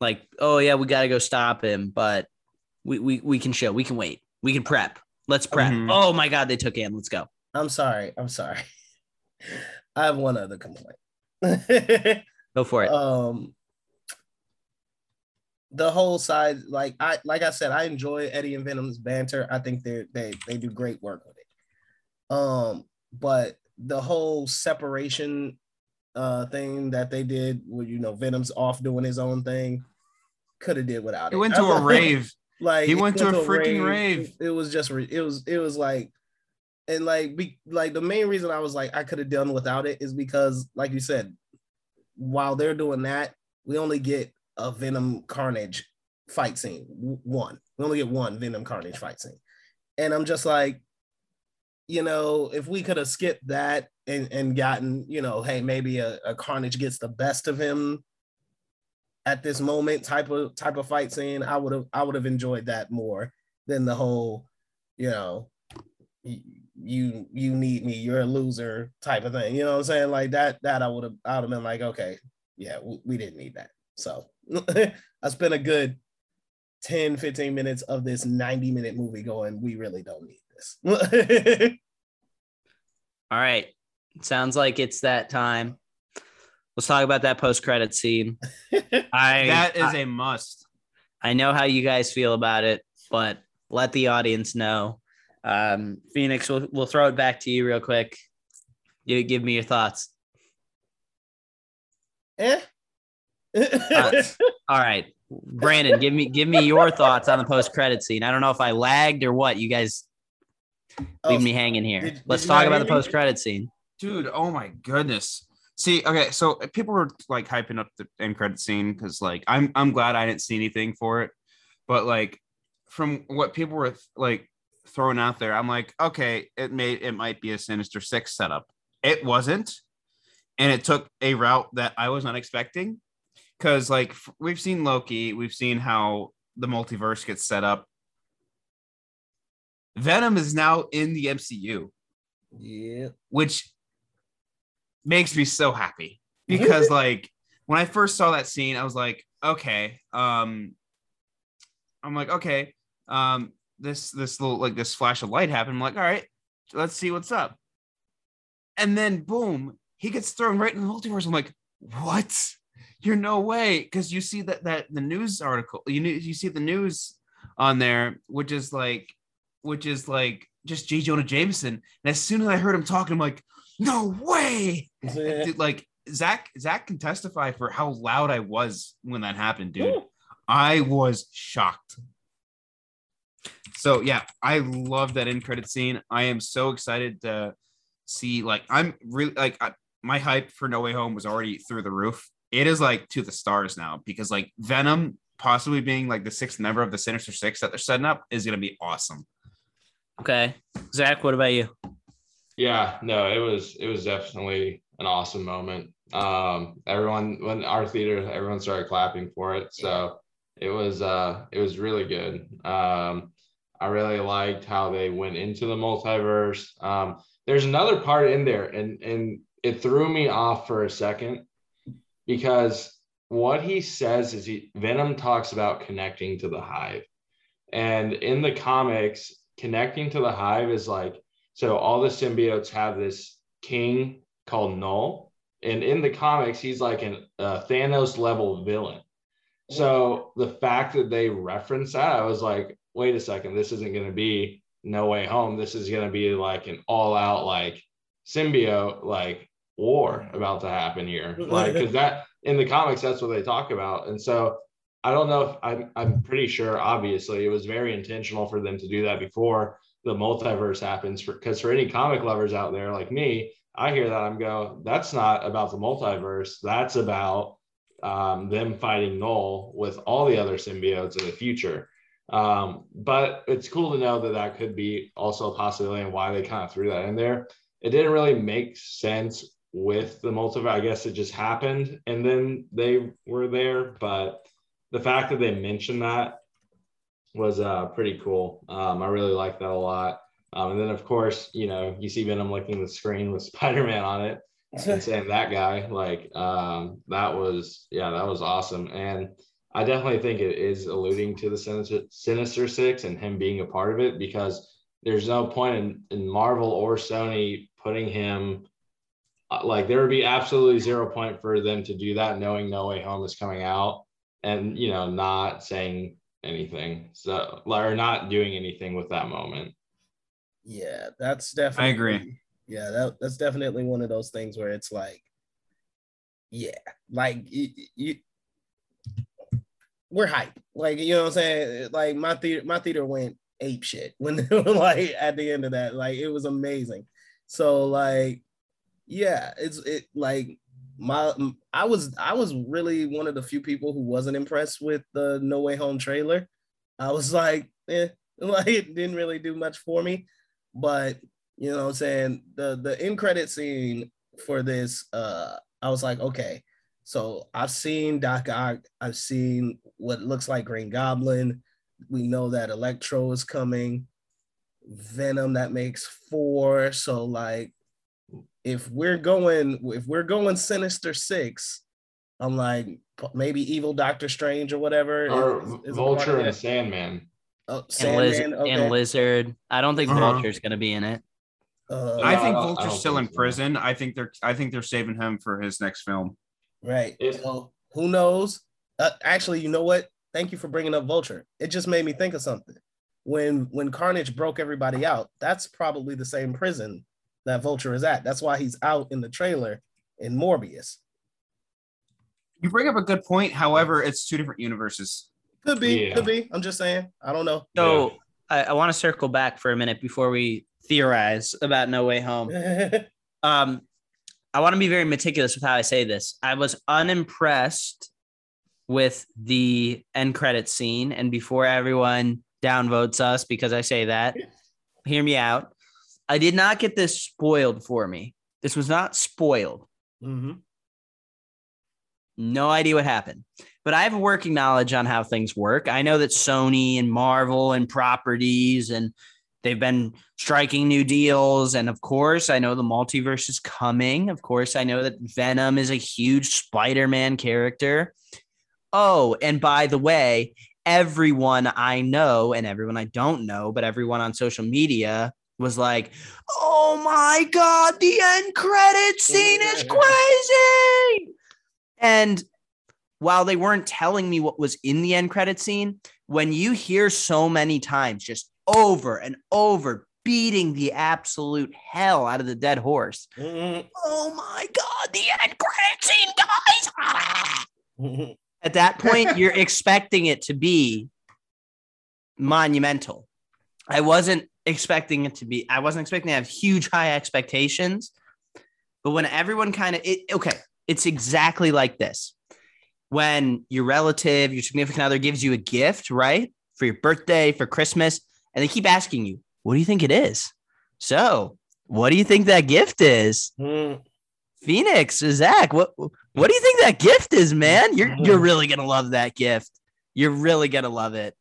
like, oh yeah, we gotta go stop him, but we we, we can show, we can wait, we can prep. Let's prep. Mhm. Oh my god, they took him. Let's go. I'm sorry. I'm sorry. I have one other complaint. Go for it. um the whole side like i like i said i enjoy eddie and venom's banter i think they they they do great work with it um but the whole separation uh thing that they did where you know venom's off doing his own thing could have did without he it went to a rave like He went to a freaking rave. It, it was just it was it was like and like be like the main reason I was like I could have done without it is because like you said while they're doing that we only get a Venom Carnage fight scene one. We only get one Venom Carnage fight scene. And I'm just like you know if we could have skipped that and and gotten you know hey maybe a, a Carnage gets the best of him at this moment type of type of fight scene i would have i would have enjoyed that more than the whole you know you you need me you're a loser type of thing you know what i'm saying like that that i would have i would have been like okay yeah we, we didn't need that so i spent a good 10 15 minutes of this 90 minute movie going we really don't need this All right. Sounds like it's that time. Let's talk about that post credit scene. I that is I, a must I know how you guys feel about it, but let the audience know. Um, Phoenix, we'll, we'll throw it back to you real quick. You give me your thoughts. eh? All right, Brandon, give me give me your thoughts on the post credit scene. I don't know if I lagged or what. You guys leave Oh, me hanging here. did- did Let's you talk about the post credit scene. dude oh my goodness see okay so people were like hyping up the end credit scene because like i'm i'm glad i didn't see anything for it but like from what people were like throwing out there i'm like okay it may it might be a sinister six setup. It wasn't. And it took a route that i was not expecting. Because like we've seen loki we've seen how the multiverse gets set up. Venom is now in the mcu yeah. which makes me so happy. Because like when I first saw that scene, I was like, okay, um, I'm like, okay, um, this this little like this flash of light happened. I'm like, all right, let's see what's up. And then boom, he gets thrown right in the multiverse. I'm like, what? You're no way, because you see that that the news article, you you see the news on there, which is like, which is like just J. Jonah Jameson. And as soon as I heard him talking, I'm like, no way. Dude, like Zach, Zach can testify for how loud I was when that happened, dude. I was shocked. So yeah, I love that end credit scene. I am so excited to see. Like, I'm really like I, my hype for No Way Home was already through the roof. It is like to the stars now because like Venom possibly being like the sixth member of the Sinister Six that they're setting up is gonna be awesome. Okay. Zach, what about you? Yeah, no, it was it was definitely an awesome moment. Um, everyone when our theater, everyone started clapping for it. So it was uh it was really good. Um, I really liked how they went into the multiverse. Um, there's another part in there, and and it threw me off for a second because what he says is he Venom talks about connecting to the hive. And in the comics, connecting to the hive is like so all the symbiotes have this king called Knull. And in the comics, he's like an uh, Thanos level villain. So the fact that they reference that, I was like, wait a second, this isn't going to be No Way Home. This is going to be like an all out like symbiote like war about to happen here. Like, because that in the comics, that's what they talk about. And so I don't know if I'm, I'm pretty sure, obviously, it was very intentional for them to do that before the multiverse happens. Because for, for any comic lovers out there like me, I hear that I'm go, that's not about the multiverse. That's about um, them fighting Knull with all the other symbiotes in the future. Um, but it's cool to know that that could be also a possibility and why they kind of threw that in there. It didn't really make sense with the multiverse. I guess it just happened and then they were there. But the fact that they mentioned that was uh, pretty cool. Um, I really like that a lot. Um, and then, of course, you know, you see Venom licking the screen with Spider Man on it and saying that guy, like, um, that was, yeah, that was awesome. And I definitely think it is alluding to the Sinister, Sinister Six and him being a part of it because there's no point in, in Marvel or Sony putting him uh, like there would be absolutely zero point for them to do that knowing No Way Home is coming out and you know not saying anything so or not doing anything with that moment. Yeah, that's definitely. I agree. Yeah, that, that's definitely one of those things where it's like, yeah, like you, you we're hype. Like, you know what I'm saying? Like my theater, my theater went ape shit when like at the end of that. Like it was amazing. So like, yeah, it's it like my I was I was really one of the few people who wasn't impressed with the No Way Home trailer. I was like, eh, like it didn't really do much for me. But you know what I'm saying? The the end credit scene for this, uh, I was like, okay, so I've seen Doc Ock, I've seen what looks like Green Goblin. We know that Electro is coming. Venom that makes four. So like if we're going if we're going Sinister Six, I'm like maybe evil Doctor Strange or whatever. Or is- is Vulture and it. Sandman. Oh, And, Sandman, Liz- okay. and Lizard. I don't think Uh-huh. Vulture's going to be in it. Uh, I think I don't- I Vulture's don't still in so. prison. I think they're I think they're saving him for his next film. Right. It- so who knows? Uh, actually, you know what? Thank you for bringing up Vulture. It just made me think of something. When when Carnage broke everybody out, that's probably the same prison that Vulture is at. That's why he's out in the trailer in Morbius. You bring up a good point. However, it's two different universes. Could be, Yeah. could be. I'm just saying. I don't know. So I, I want to circle back for a minute before we theorize about No Way Home. um, I want to be very meticulous with how I say this. I was unimpressed with the end credit scene, and before everyone downvotes us because I say that, hear me out. I did not get this spoiled for me. This was not spoiled. Mhm. No idea what happened, but I have a working knowledge on how things work. I know that Sony and Marvel and properties and they've been striking new deals. And of course, I know the multiverse is coming. Of course, I know that Venom is a huge Spider Man character. Oh, and by the way, everyone I know and everyone I don't know, but everyone on social media was like, "Oh my god, the end credit scene is crazy!" And while they weren't telling me what was in the end credit scene, when you hear so many times just over and over beating the absolute hell out of the dead horse, Mhm. oh my god, the end credit scene, guys! At that point, you're expecting it to be monumental. I wasn't expecting it to be, I wasn't expecting to have huge high expectations. But when everyone kind of it, okay, it's exactly like this. When your relative, your significant other gives you a gift, right? For your birthday, for Christmas, and they keep asking you, what do you think it is? So, what do you think that gift is? Mhm. Phoenix, Zach, what what do you think that gift is, man? You're you're really gonna love that gift. You're really gonna love it.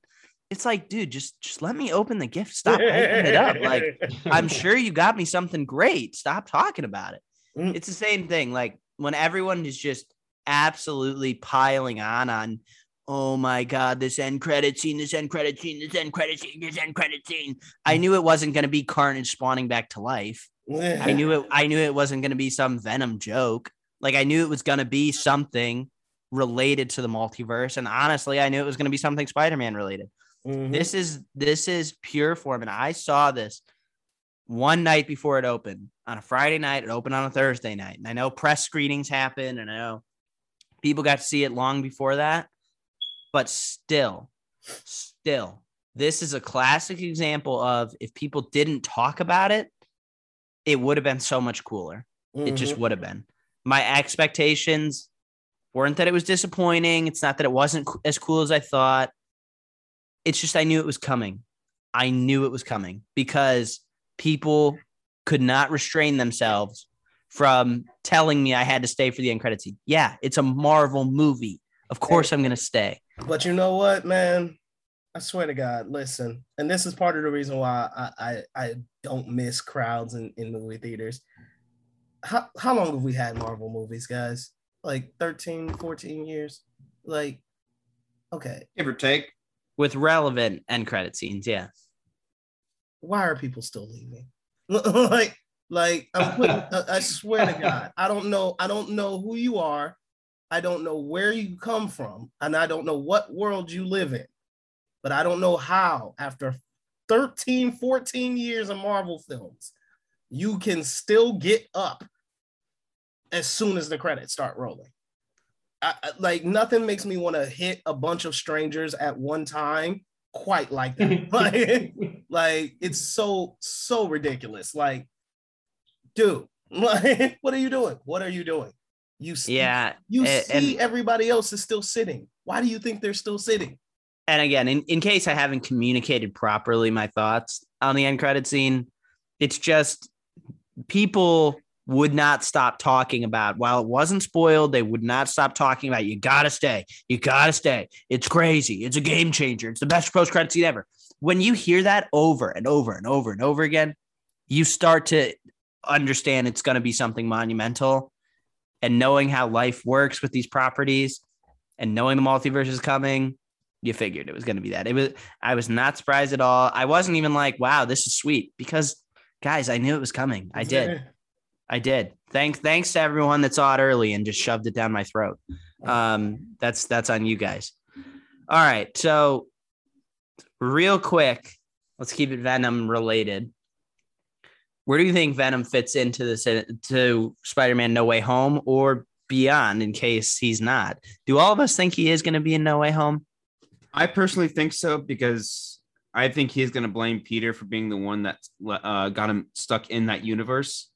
It's like, dude, just just let me open the gift. Stop opening it up. Like, I'm sure you got me something great. Stop talking about it. Mm. It's the same thing. Like when everyone is just absolutely piling on on, oh my god, this end credit scene, this end credit scene, this end credit scene, this end credit scene. I knew it wasn't gonna be Carnage spawning back to life. I knew it. I knew it wasn't going to be some Venom joke. Like I knew it was going to be something related to the multiverse, and honestly, I knew it was going to be something Spider-Man related. Mhm. This is this is pure form, and I saw this one night before it opened on a Friday night. It opened on a Thursday night, and I know press screenings happen, and I know people got to see it long before that, but still, still, this is a classic example of if people didn't talk about it, it would have been so much cooler. It just Mhm. would have been. My expectations weren't that it was disappointing. It's not that it wasn't as cool as I thought. It's just I knew it was coming. I knew it was coming because people could not restrain themselves from telling me I had to stay for the end credit scene. Yeah, it's a Marvel movie. Of course I'm going to stay. But you know what, man? I swear to God, listen, and this is part of the reason why I I, I don't miss crowds in, in movie theaters. How, how long have we had Marvel movies, guys? Like 13, 14 years? Like, okay, Give or take. With relevant end credit scenes, yeah. why are people still leaving? like, like I'm putting, I I swear to God, I don't know, I don't know who you are. I don't know where you come from, and I don't know what world you live in. But I don't know how, after 13, 14 years of Marvel films, you can still get up as soon as the credits start rolling. I, I- like nothing makes me want to hit a bunch of strangers at one time quite like that. like, like it's so so ridiculous. Like, dude, like, what are you doing? What are you doing? You see, Yeah. you a- see and- everybody else is still sitting. Why do you think they're still sitting? and again, in, in case I haven't communicated properly my thoughts on the end credit scene, it's just people would not stop talking about while it wasn't spoiled, they would not stop talking about you gotta stay, you gotta stay. It's crazy, it's a game changer, it's the best post credit scene ever. When you hear that over and over and over and over again, you start to understand it's going to be something monumental. And knowing how life works with these properties and knowing the multiverse is coming, you figured it was going to be that. It was I was not surprised at all. I wasn't even like, "Wow, this is sweet," because guys, I knew it was coming. I did. I did. Thanks thanks to everyone that saw it early and just shoved it down my throat. Um that's that's on you guys. All right. So real quick, let's keep it Venom related. Where do you think Venom fits into this to Spider-Man No Way Home or beyond in case he's not? Do all of us think he is going to be in No Way Home? I personally think so because I think he's going to blame Peter for being the one that uh, got him stuck in that universe.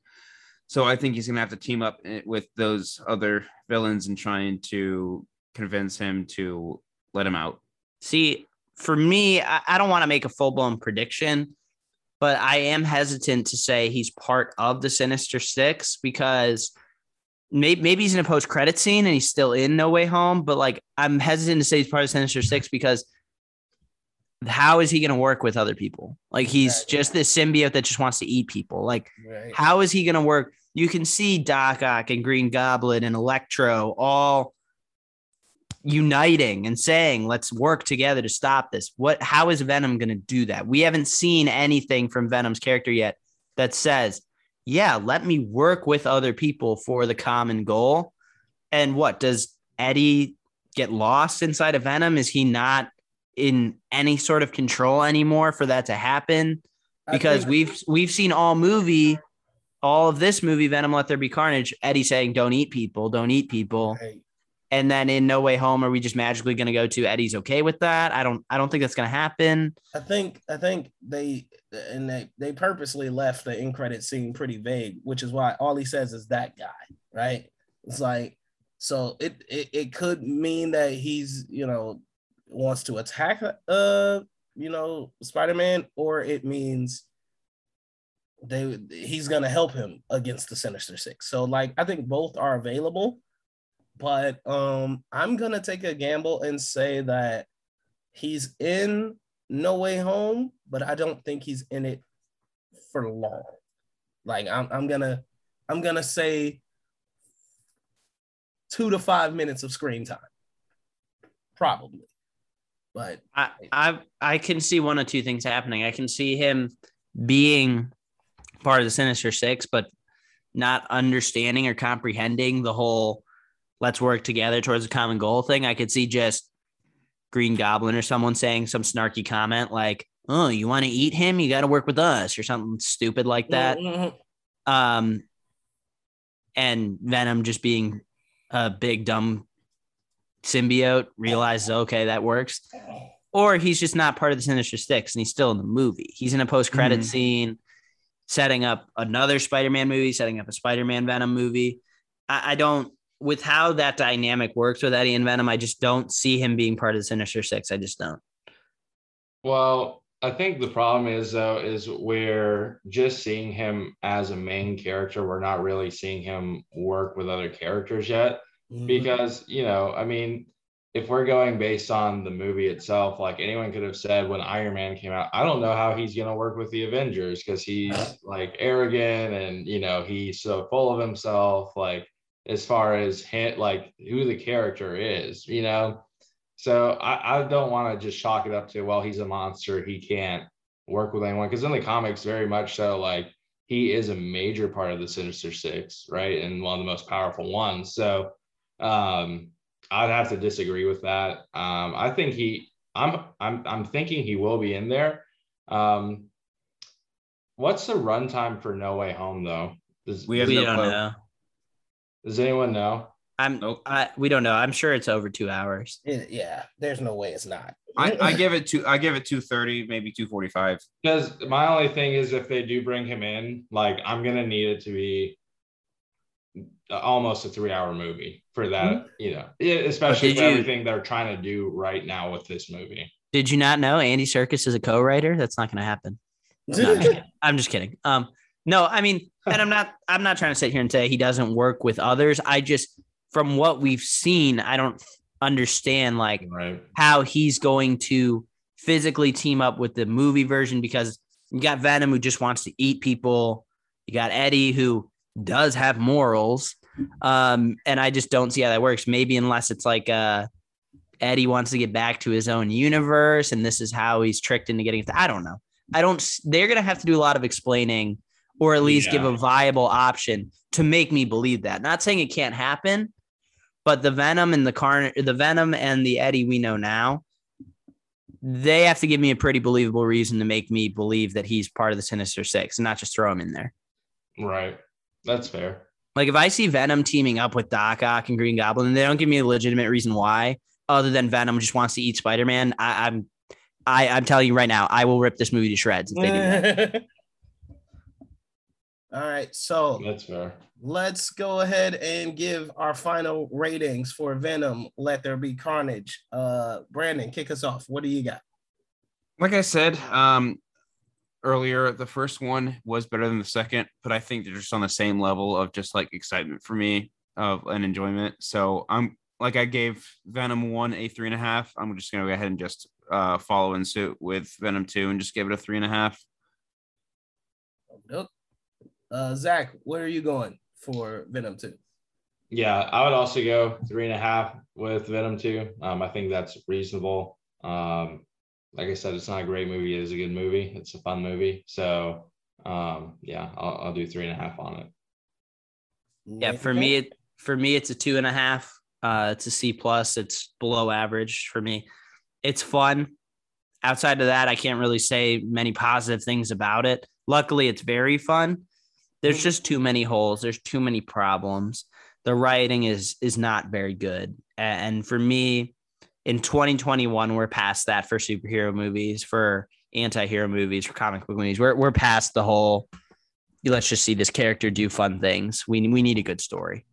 So I think he's going to have to team up eh, with those other villains and trying to convince him to let him out. See, for me, I, I don't want to make a full blown prediction, but I am hesitant to say he's part of the Sinister Six because maybe, maybe he's in a post credit scene and he's still in No Way Home. But like, I'm hesitant to say he's part of Sinister Six because how is he going to work with other people? Like, he's Right. just this symbiote that just wants to eat people. Like, Right. how is he going to work? You can see Doc Ock and Green Goblin and Electro all uniting and saying, let's work together to stop this. What how is Venom going to do that? We haven't seen anything from Venom's character yet that says, yeah, let me work with other people for the common goal. And what does Eddie get lost inside of Venom? Is he not in any sort of control anymore for that to happen? Because think- we've we've seen all movie, all of this movie, Venom Let There Be Carnage, Eddie saying, Don't eat people, don't eat people. Hey, And then in No Way Home, are we just magically gonna go to Eddie's okay with that? I don't I don't think that's gonna happen. I think I think they and they they purposely left the end credit scene pretty vague, which is why all he says is that guy, right? It's like so it it, it could mean that he's you know wants to attack uh you know Spider-Man, or it means they he's gonna help him against the Sinister Six. So like I think both are available, but um I'm gonna take a gamble and say that he's in No Way Home, but I don't think he's in it for long. Like I'm, I'm gonna, I'm gonna say two to five minutes of screen time, probably. But I I I can see one of two things happening. I can see him being part of the Sinister Six, but not understanding or comprehending the whole let's work together towards a common goal thing. I could see just Green Goblin or someone saying some snarky comment like, "Oh, you want to eat him? You got to work with us," or something stupid like that. Mhm. Um, and Venom just being a big dumb symbiote realizes, okay, that works. Or he's just not part of the Sinister Six and he's still in the movie. He's in a post credit Mhm. scene, setting up another Spider Man movie, setting up a Spider Man Venom movie. I, I don't, with how that dynamic works with Eddie and Venom, I just don't see him being part of the Sinister Six. I just don't. Well, I think the problem is though is we're just seeing him as a main character. We're not really seeing him work with other characters yet. Mhm. because you know i mean if we're going based on the movie itself like anyone could have said when iron man came out i don't know how he's going to work with the avengers because he's like arrogant and you know he's so full of himself like as far as hit like who the character is you know so i, I don't want to just chalk it up to well he's a monster he can't work with anyone because in the comics very much so like he is a major part of the sinister six right and one of the most powerful ones so um, I'd have to disagree with that. Um, I think he, I'm, I'm, I'm thinking he will be in there. Um, what's the runtime for No Way Home though? Does, We have we no don't clue. know. Does anyone know? I'm, Nope. I, we don't know. I'm sure it's over two hours. It- yeah, there's no way it's not. I, I give it two. I give it two thirty, maybe two forty five. Because my only thing is if they do bring him in, like I'm gonna need it to be almost a three hour movie for that, you know, especially did for you- everything they're trying to do right now with this movie. Did you not know Andy Serkis is a co-writer? That's not going to happen. I'm, just kidding. I'm just kidding. Um, no, I mean, and I'm not. I'm not trying to sit here and say he doesn't work with others. I just, from what we've seen, I don't understand like Right. how he's going to physically team up with the movie version because you got Venom who just wants to eat people. You got Eddie who does have morals. Um, and I just don't see how that works. Maybe unless it's like uh Eddie wants to get back to his own universe and this is how he's tricked into getting it. I don't know. I don't they're gonna have to do a lot of explaining or at least give a viable option to make me believe that. Not saying it can't happen, but the Venom and the Carn the Venom and the Eddie we know now, they have to give me a pretty believable reason to make me believe that he's part of the Sinister Six and not just throw him in there. Right. That's fair. Like if I see Venom teaming up with Doc Ock and Green Goblin, and they don't give me a legitimate reason why, other than Venom just wants to eat Spider Man, I'm I, I'm telling you right now, I will rip this movie to shreds if they do that. All right, so That's fair. let's go ahead and give our final ratings for Venom. Let there be carnage. Uh, Brandon, kick us off. What do you got? Like I said um, earlier, the first one was better than the second, but I think they're just on the same level of just like excitement for me of an enjoyment. So I'm like I gave Venom one a three and a half. I'm just gonna go ahead and just uh, follow in suit with Venom two and just give it a three and a half. Nope. Uh, Zach, where are you going for Venom 2? yeah, I would also go three and a half with Venom 2. Um, I think that's reasonable. Um, like I said, it's not a great movie. It is a good movie. It's a fun movie. So um, yeah, I'll, I'll do three and a half on it. Yeah, for me, it for me it's a two and a half. Uh, it's a C plus. It's below average for me. It's fun. Outside of that, I can't really say many positive things about it. Luckily, it's very fun. There's just too many holes. There's too many problems. The writing is is not very good. And for me, in 2021, we're past that for superhero movies, for anti-hero movies, for comic book movies. We're we're past the whole let's just see this character do fun things. We we need a good story.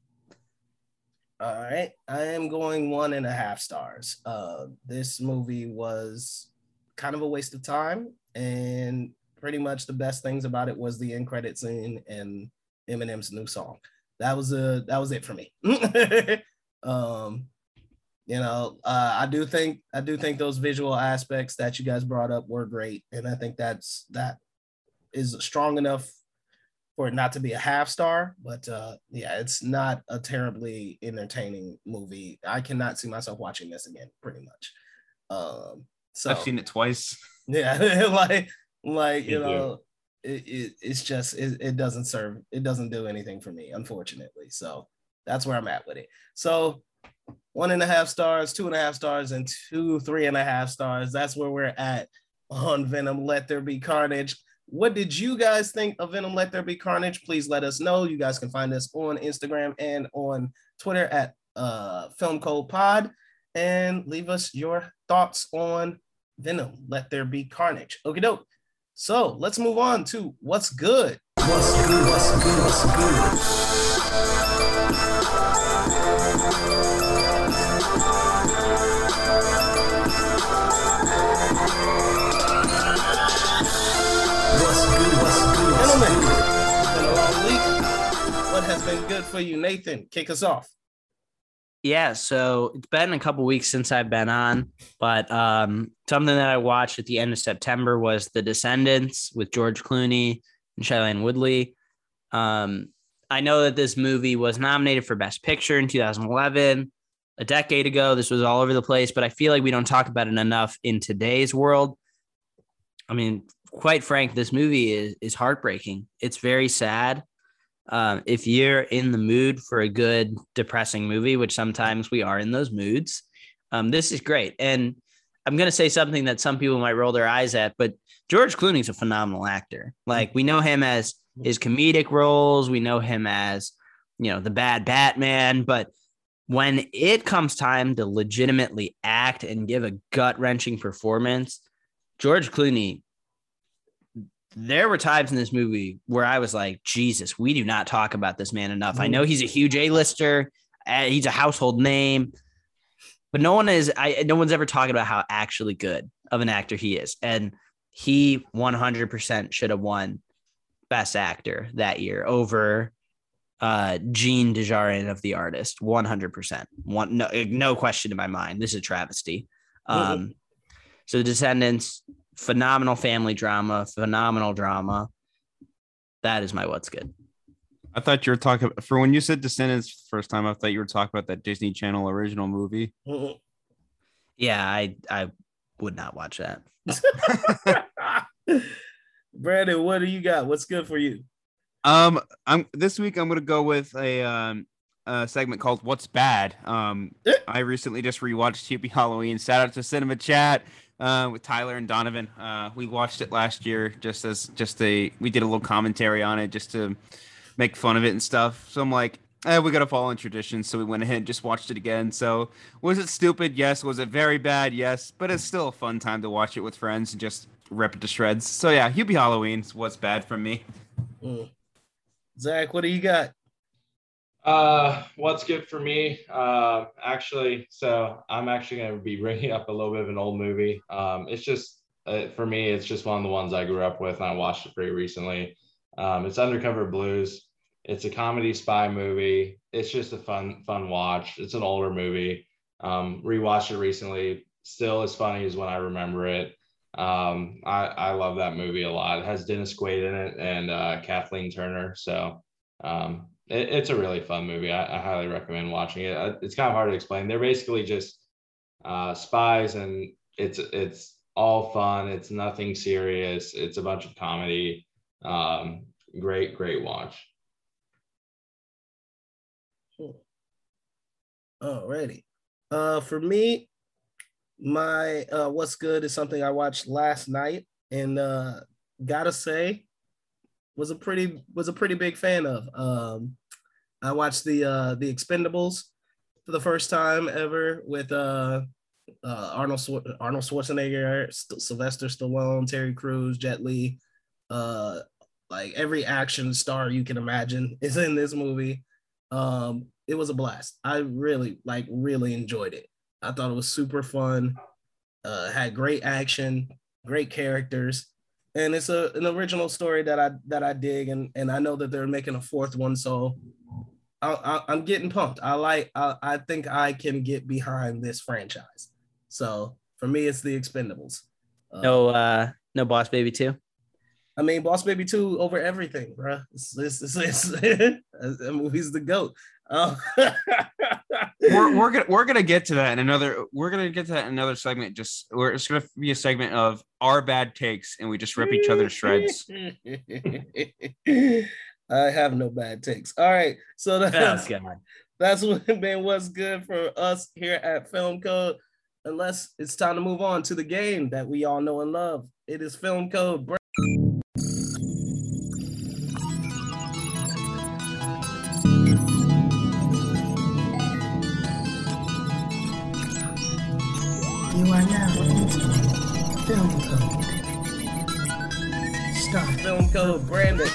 All right. I am going one and a half stars. Uh, this movie was kind of a waste of time. And pretty much the best things about it was the end credit scene and Eminem's new song. That was a that was it for me. um, you know, uh, I do think I do think those visual aspects that you guys brought up were great, and I think that's that is strong enough for it not to be a half star, but uh, yeah, it's not a terribly entertaining movie. I cannot see myself watching this again, pretty much. Um, so I've seen it twice. Yeah, like like you know, it, it it's just it, it doesn't serve it doesn't do anything for me, unfortunately. So that's where I'm at with it. So one and a half stars, two and a half stars, and two three and a half stars. That's where we're at on Venom. Let there be carnage. What did you guys think of Venom Let There Be Carnage? Please let us know. You guys can find us on Instagram and on Twitter at uh, Film Code Pod and leave us your thoughts on Venom Let There Be Carnage. Okay, dope. So let's move on to what's good. What's good? What's good? What's good? Gentlemen, it's been a long week. What has been good for you, Nathan? Kick us off. Yeah, so it's been a couple weeks since I've been on, but um, something that I watched at the end of September was The Descendants with George Clooney and Shailene Woodley. Um, I know that this movie was nominated for Best Picture in 2011, a decade ago. This was all over the place, but I feel like we don't talk about it enough in today's world. I mean, quite frank, this movie is is heartbreaking. It's very sad. Um, if you're in the mood for a good depressing movie, which sometimes we are in those moods, um, this is great. And I'm going to say something that some people might roll their eyes at, but George Clooney's a phenomenal actor. Like we know him as his comedic roles, we know him as you know the bad Batman, but when it comes time to legitimately act and give a gut wrenching performance, George Clooney there were times in this movie where I was like, Jesus, we do not talk about this man enough. I know he's a huge A-lister, uh, he's a household name, but no one is. I no one's ever talking about how actually good of an actor he is, and he 100% should have won Best Actor that year over uh Jean Dujardin of the artist 100% one no, no question in my mind this is a travesty um so the descendants phenomenal family drama, phenomenal drama. That is my what's good. I thought you were talking for when you said Descendants first time. I thought you were talking about that Disney Channel original movie. Yeah, I I would not watch that. Brandon, what do you got? What's good for you? Um, I'm this week. I'm gonna go with a um a segment called "What's Bad." Um, I recently just rewatched Hubie Halloween. Shout out to Cinema Chat uh, with Tyler and Donovan. Uh, we watched it last year just as just a we did a little commentary on it just to make fun of it and stuff. So I'm like, eh, we got to follow in tradition. So we went ahead and just watched it again. So was it stupid? Yes. Was it very bad? Yes. But it's still a fun time to watch it with friends and just rip it to shreds. So yeah, Hubie Halloween's what's bad from me. Mm. Zach, what do you got? Uh, what's good for me? Uh, actually, so I'm actually going to be bringing up a little bit of an old movie. Um, it's just uh, for me, it's just one of the ones I grew up with, and I watched it pretty recently. Um, it's Undercover Blues. It's a comedy spy movie. It's just a fun, fun watch. It's an older movie. Um, rewatched it recently. Still as funny as when I remember it. Um, I, I love that movie a lot. It has Dennis Quaid in it and uh, Kathleen Turner. So um, it, it's a really fun movie. I, I highly recommend watching it. It's kind of hard to explain. They're basically just uh, spies, and it's it's all fun. It's nothing serious. It's a bunch of comedy. Um, great, great watch. Alrighty. Uh, for me, my uh, what's good is something I watched last night, and uh, gotta say, was a pretty was a pretty big fan of. Um, I watched the uh, the Expendables for the first time ever with uh, uh, Arnold Arnold Schwarzenegger, St- Sylvester Stallone, Terry Crews, Jet Li, uh, like every action star you can imagine is in this movie. Um, it was a blast. I really like really enjoyed it. I thought it was super fun. Uh, had great action, great characters, and it's a an original story that I that I dig, and and I know that they're making a fourth one, so I, I, am getting pumped. I like. I, I think I can get behind this franchise. So for me, it's the Expendables. Uh, No, uh, no Boss Baby too. I mean, Boss Baby 2 over everything, bro. It's, it's, it's, it's, that movie's the GOAT. Uh, we're, we're gonna we're gonna get to that in another we're gonna get to that in another segment just where it's gonna be a segment of our bad takes and we just rip each other shreds I have no bad takes. All right. So that's, God. that's what been what's good for us here at Film Code. Unless it's time to move on to the game that we all know and love. It is Film Code. Film Code. Start. Film Code. Brandon,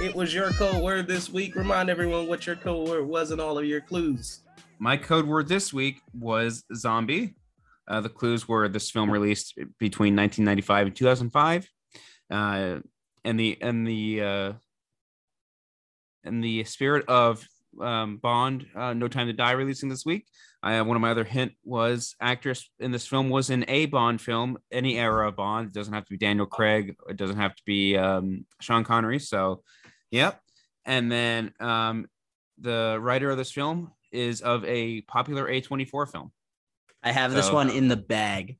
it was your code word this week. Remind everyone what your code word was and all of your clues. my code word this week was zombie uh, the clues were this film released between 1995 and 2005 uh, and the and the uh, in the spirit of um, Bond, uh, No Time to Die, releasing this week. I one of my other hint was actress in this film was in a Bond film, any era of Bond. It doesn't have to be Daniel Craig. It doesn't have to be um, Sean Connery. So, yep. And then um, the writer of this film is of a popular A24 film. I have this one in the bag.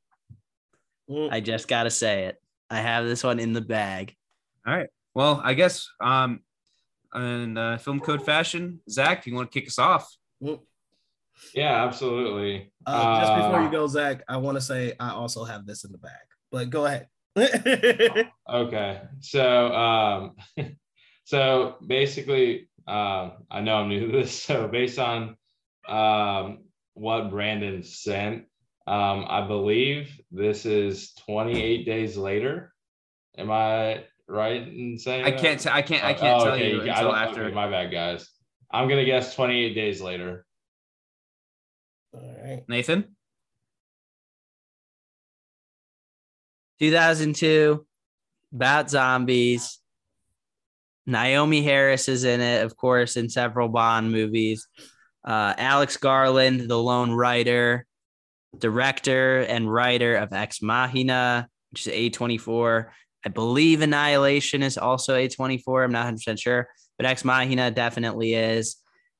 I just gotta say it. I have this one in the bag. All right. Well, I guess um, in uh, film code fashion, Zach, you want to kick us off? Yeah, absolutely. Uh, just before Uh, you go, Zach, I want to say I also have this in the bag, but go ahead. Okay. So um so basically um I know I'm new to this, so based on um what Brandon sent, um I believe this is 28 days later. Am I right in saying I that? can't. T- I can't. I can't Oh, tell okay, you ca- I until don't- after. okay, my bad, guys. I'm gonna guess 28 days later. All right. Nathan. 2002, about zombies. Naomie Harris is in it, of course, in several Bond movies. Uh, Alex Garland, the lone writer, director and writer of Ex Machina, which is A24. I believe Annihilation is also A24. I'm not 100% sure, but Ex Machina definitely is.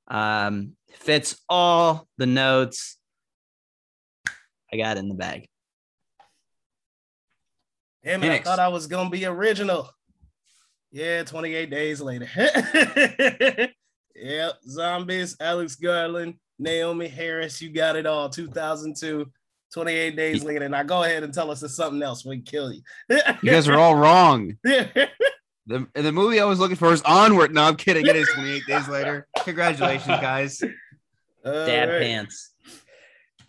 Um, fits all the notes. I got it in the bag. Damn it, I thought I was gonna be original. Yeah, 28 days later. yep, zombies, Alex Garland, Naomie Harris, you got it all. 2002, 28 days later. Now go ahead and tell us it's something else. We kill you. You guys are all wrong. The, the movie I was looking for is Onward. No, I'm kidding. It is 28 days later. Congratulations, guys. dad All right. pants.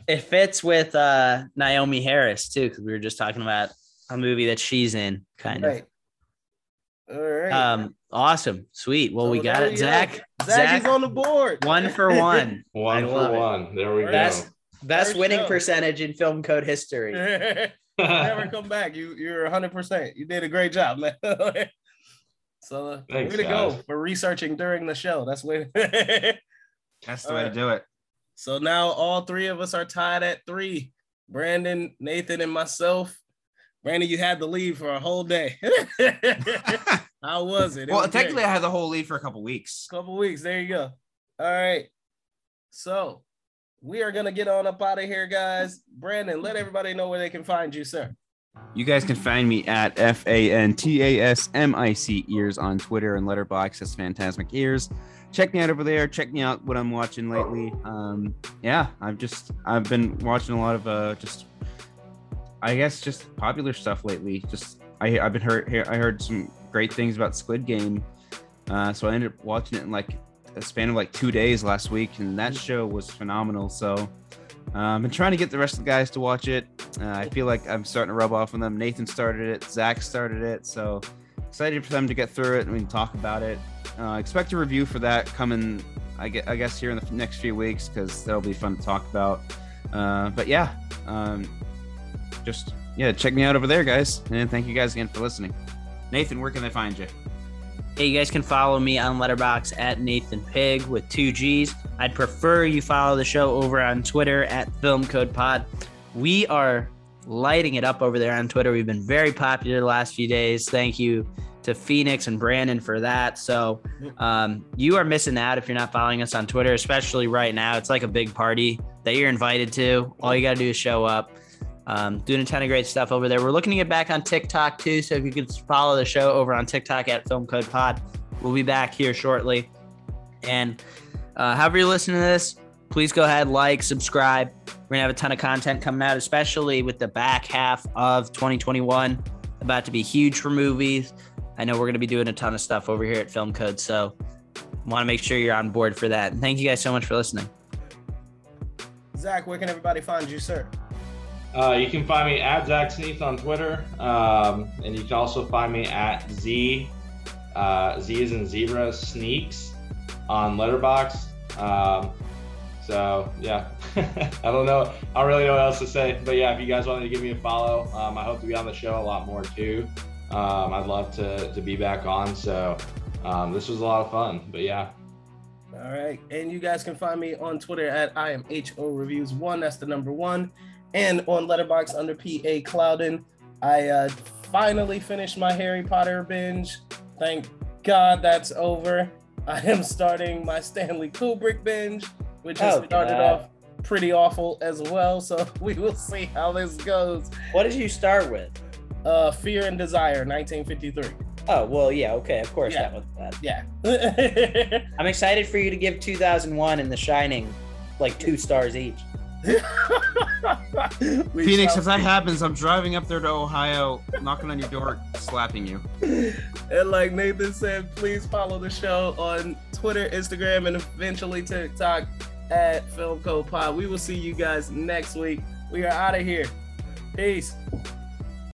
It fits with uh Naomie Harris too, because we were just talking about a movie that she's in, kind of. Right. All right. Um, awesome, sweet. Well, we got it, you Zach. go. Zach, is on the board. one for one. One I for love it. one. There we Best best First winning show. percentage in film code history. Never come back. You you're 100. percent You did a great job, man. so Thanks, way to go for researching during the show. That's way. That's the way to do it. So now all three of us are tied at three. Brandon, Nathan, and myself. Brandon, you had the lead for a whole day. How was it? It Well, was great. technically, I had the whole lead for a couple weeks. couple weeks. There you go. All right. So we are gonna get on up out of here, guys. Brandon, let everybody know where they can find you, sir. You guys can find me at F A N T A S M I C ears on Twitter and Letterboxd as Phantasmic Ears. Check me out over there. Check me out what I'm watching lately. Um, yeah, I've just I've been watching a lot of uh just I guess just popular stuff lately. Just I I've been heard I heard some great things about Squid Game. Uh, so I ended up watching it in like a span of like two days last week, and that show was phenomenal. So uh, I've been trying to get the rest of the guys to watch it. Uh, I feel like I'm starting to rub off on them. Nathan started it, Zach started it, so excited for them to get through it and we can talk about it. Uh, expect a review for that coming, I guess, here in the next few weeks because that'll be fun to talk about. Uh, but yeah, um, just yeah, check me out over there, guys, and thank you guys again for listening. Nathan, where can they find you? Hey, you guys can follow me on Letterboxd at Nathan Pig with two G's. I'd prefer you follow the show over on Twitter at Film Code Pod. We are lighting it up over there on Twitter. We've been very popular the last few days. Thank you to Phoenix and Brandon for that. So um, you are missing out if you're not following us on Twitter, especially right now. It's like a big party that you're invited to. All you got to do is show up. Um, doing a ton of great stuff over there. We're looking to get back on TikTok too. So if you could follow the show over on TikTok at Film Code Pod, we'll be back here shortly. And uh, however you're listening to this, please go ahead, like, subscribe. We're gonna have a ton of content coming out, especially with the back half of 2021. About to be huge for movies. I know we're gonna be doing a ton of stuff over here at Film Code, so want to make sure you're on board for that. And thank you guys so much for listening. Zach, where can everybody find you, sir? Uh, you can find me at Zach Sneath on Twitter, um, and you can also find me at Z uh, Z is in zebra sneaks on Letterboxd. Um, so yeah, I don't know. I don't really know what else to say, but yeah, if you guys wanted to give me a follow, um, I hope to be on the show a lot more too. Um, I'd love to to be back on. So um, this was a lot of fun, but yeah. All right. And you guys can find me on Twitter at I am HO Reviews One. That's the number one. And on Letterboxd under PA Clouden. I uh, finally finished my Harry Potter binge. Thank God that's over. I am starting my Stanley Kubrick binge, which has Oh, started God. off pretty awful as well. So we will see how this goes. What did you start with? Uh, Fear and Desire, 1953. Oh well, yeah, okay, of course Yeah. that was bad. Yeah. I'm excited for you to give 2001 and The Shining like two stars each. Phoenix, if that happens, I'm driving up there to Ohio, knocking on your door, slapping you. And like Nathan said, please follow the show on Twitter, Instagram, and eventually TikTok at Film Code Pod. We will see you guys next week. We are out of here. Peace.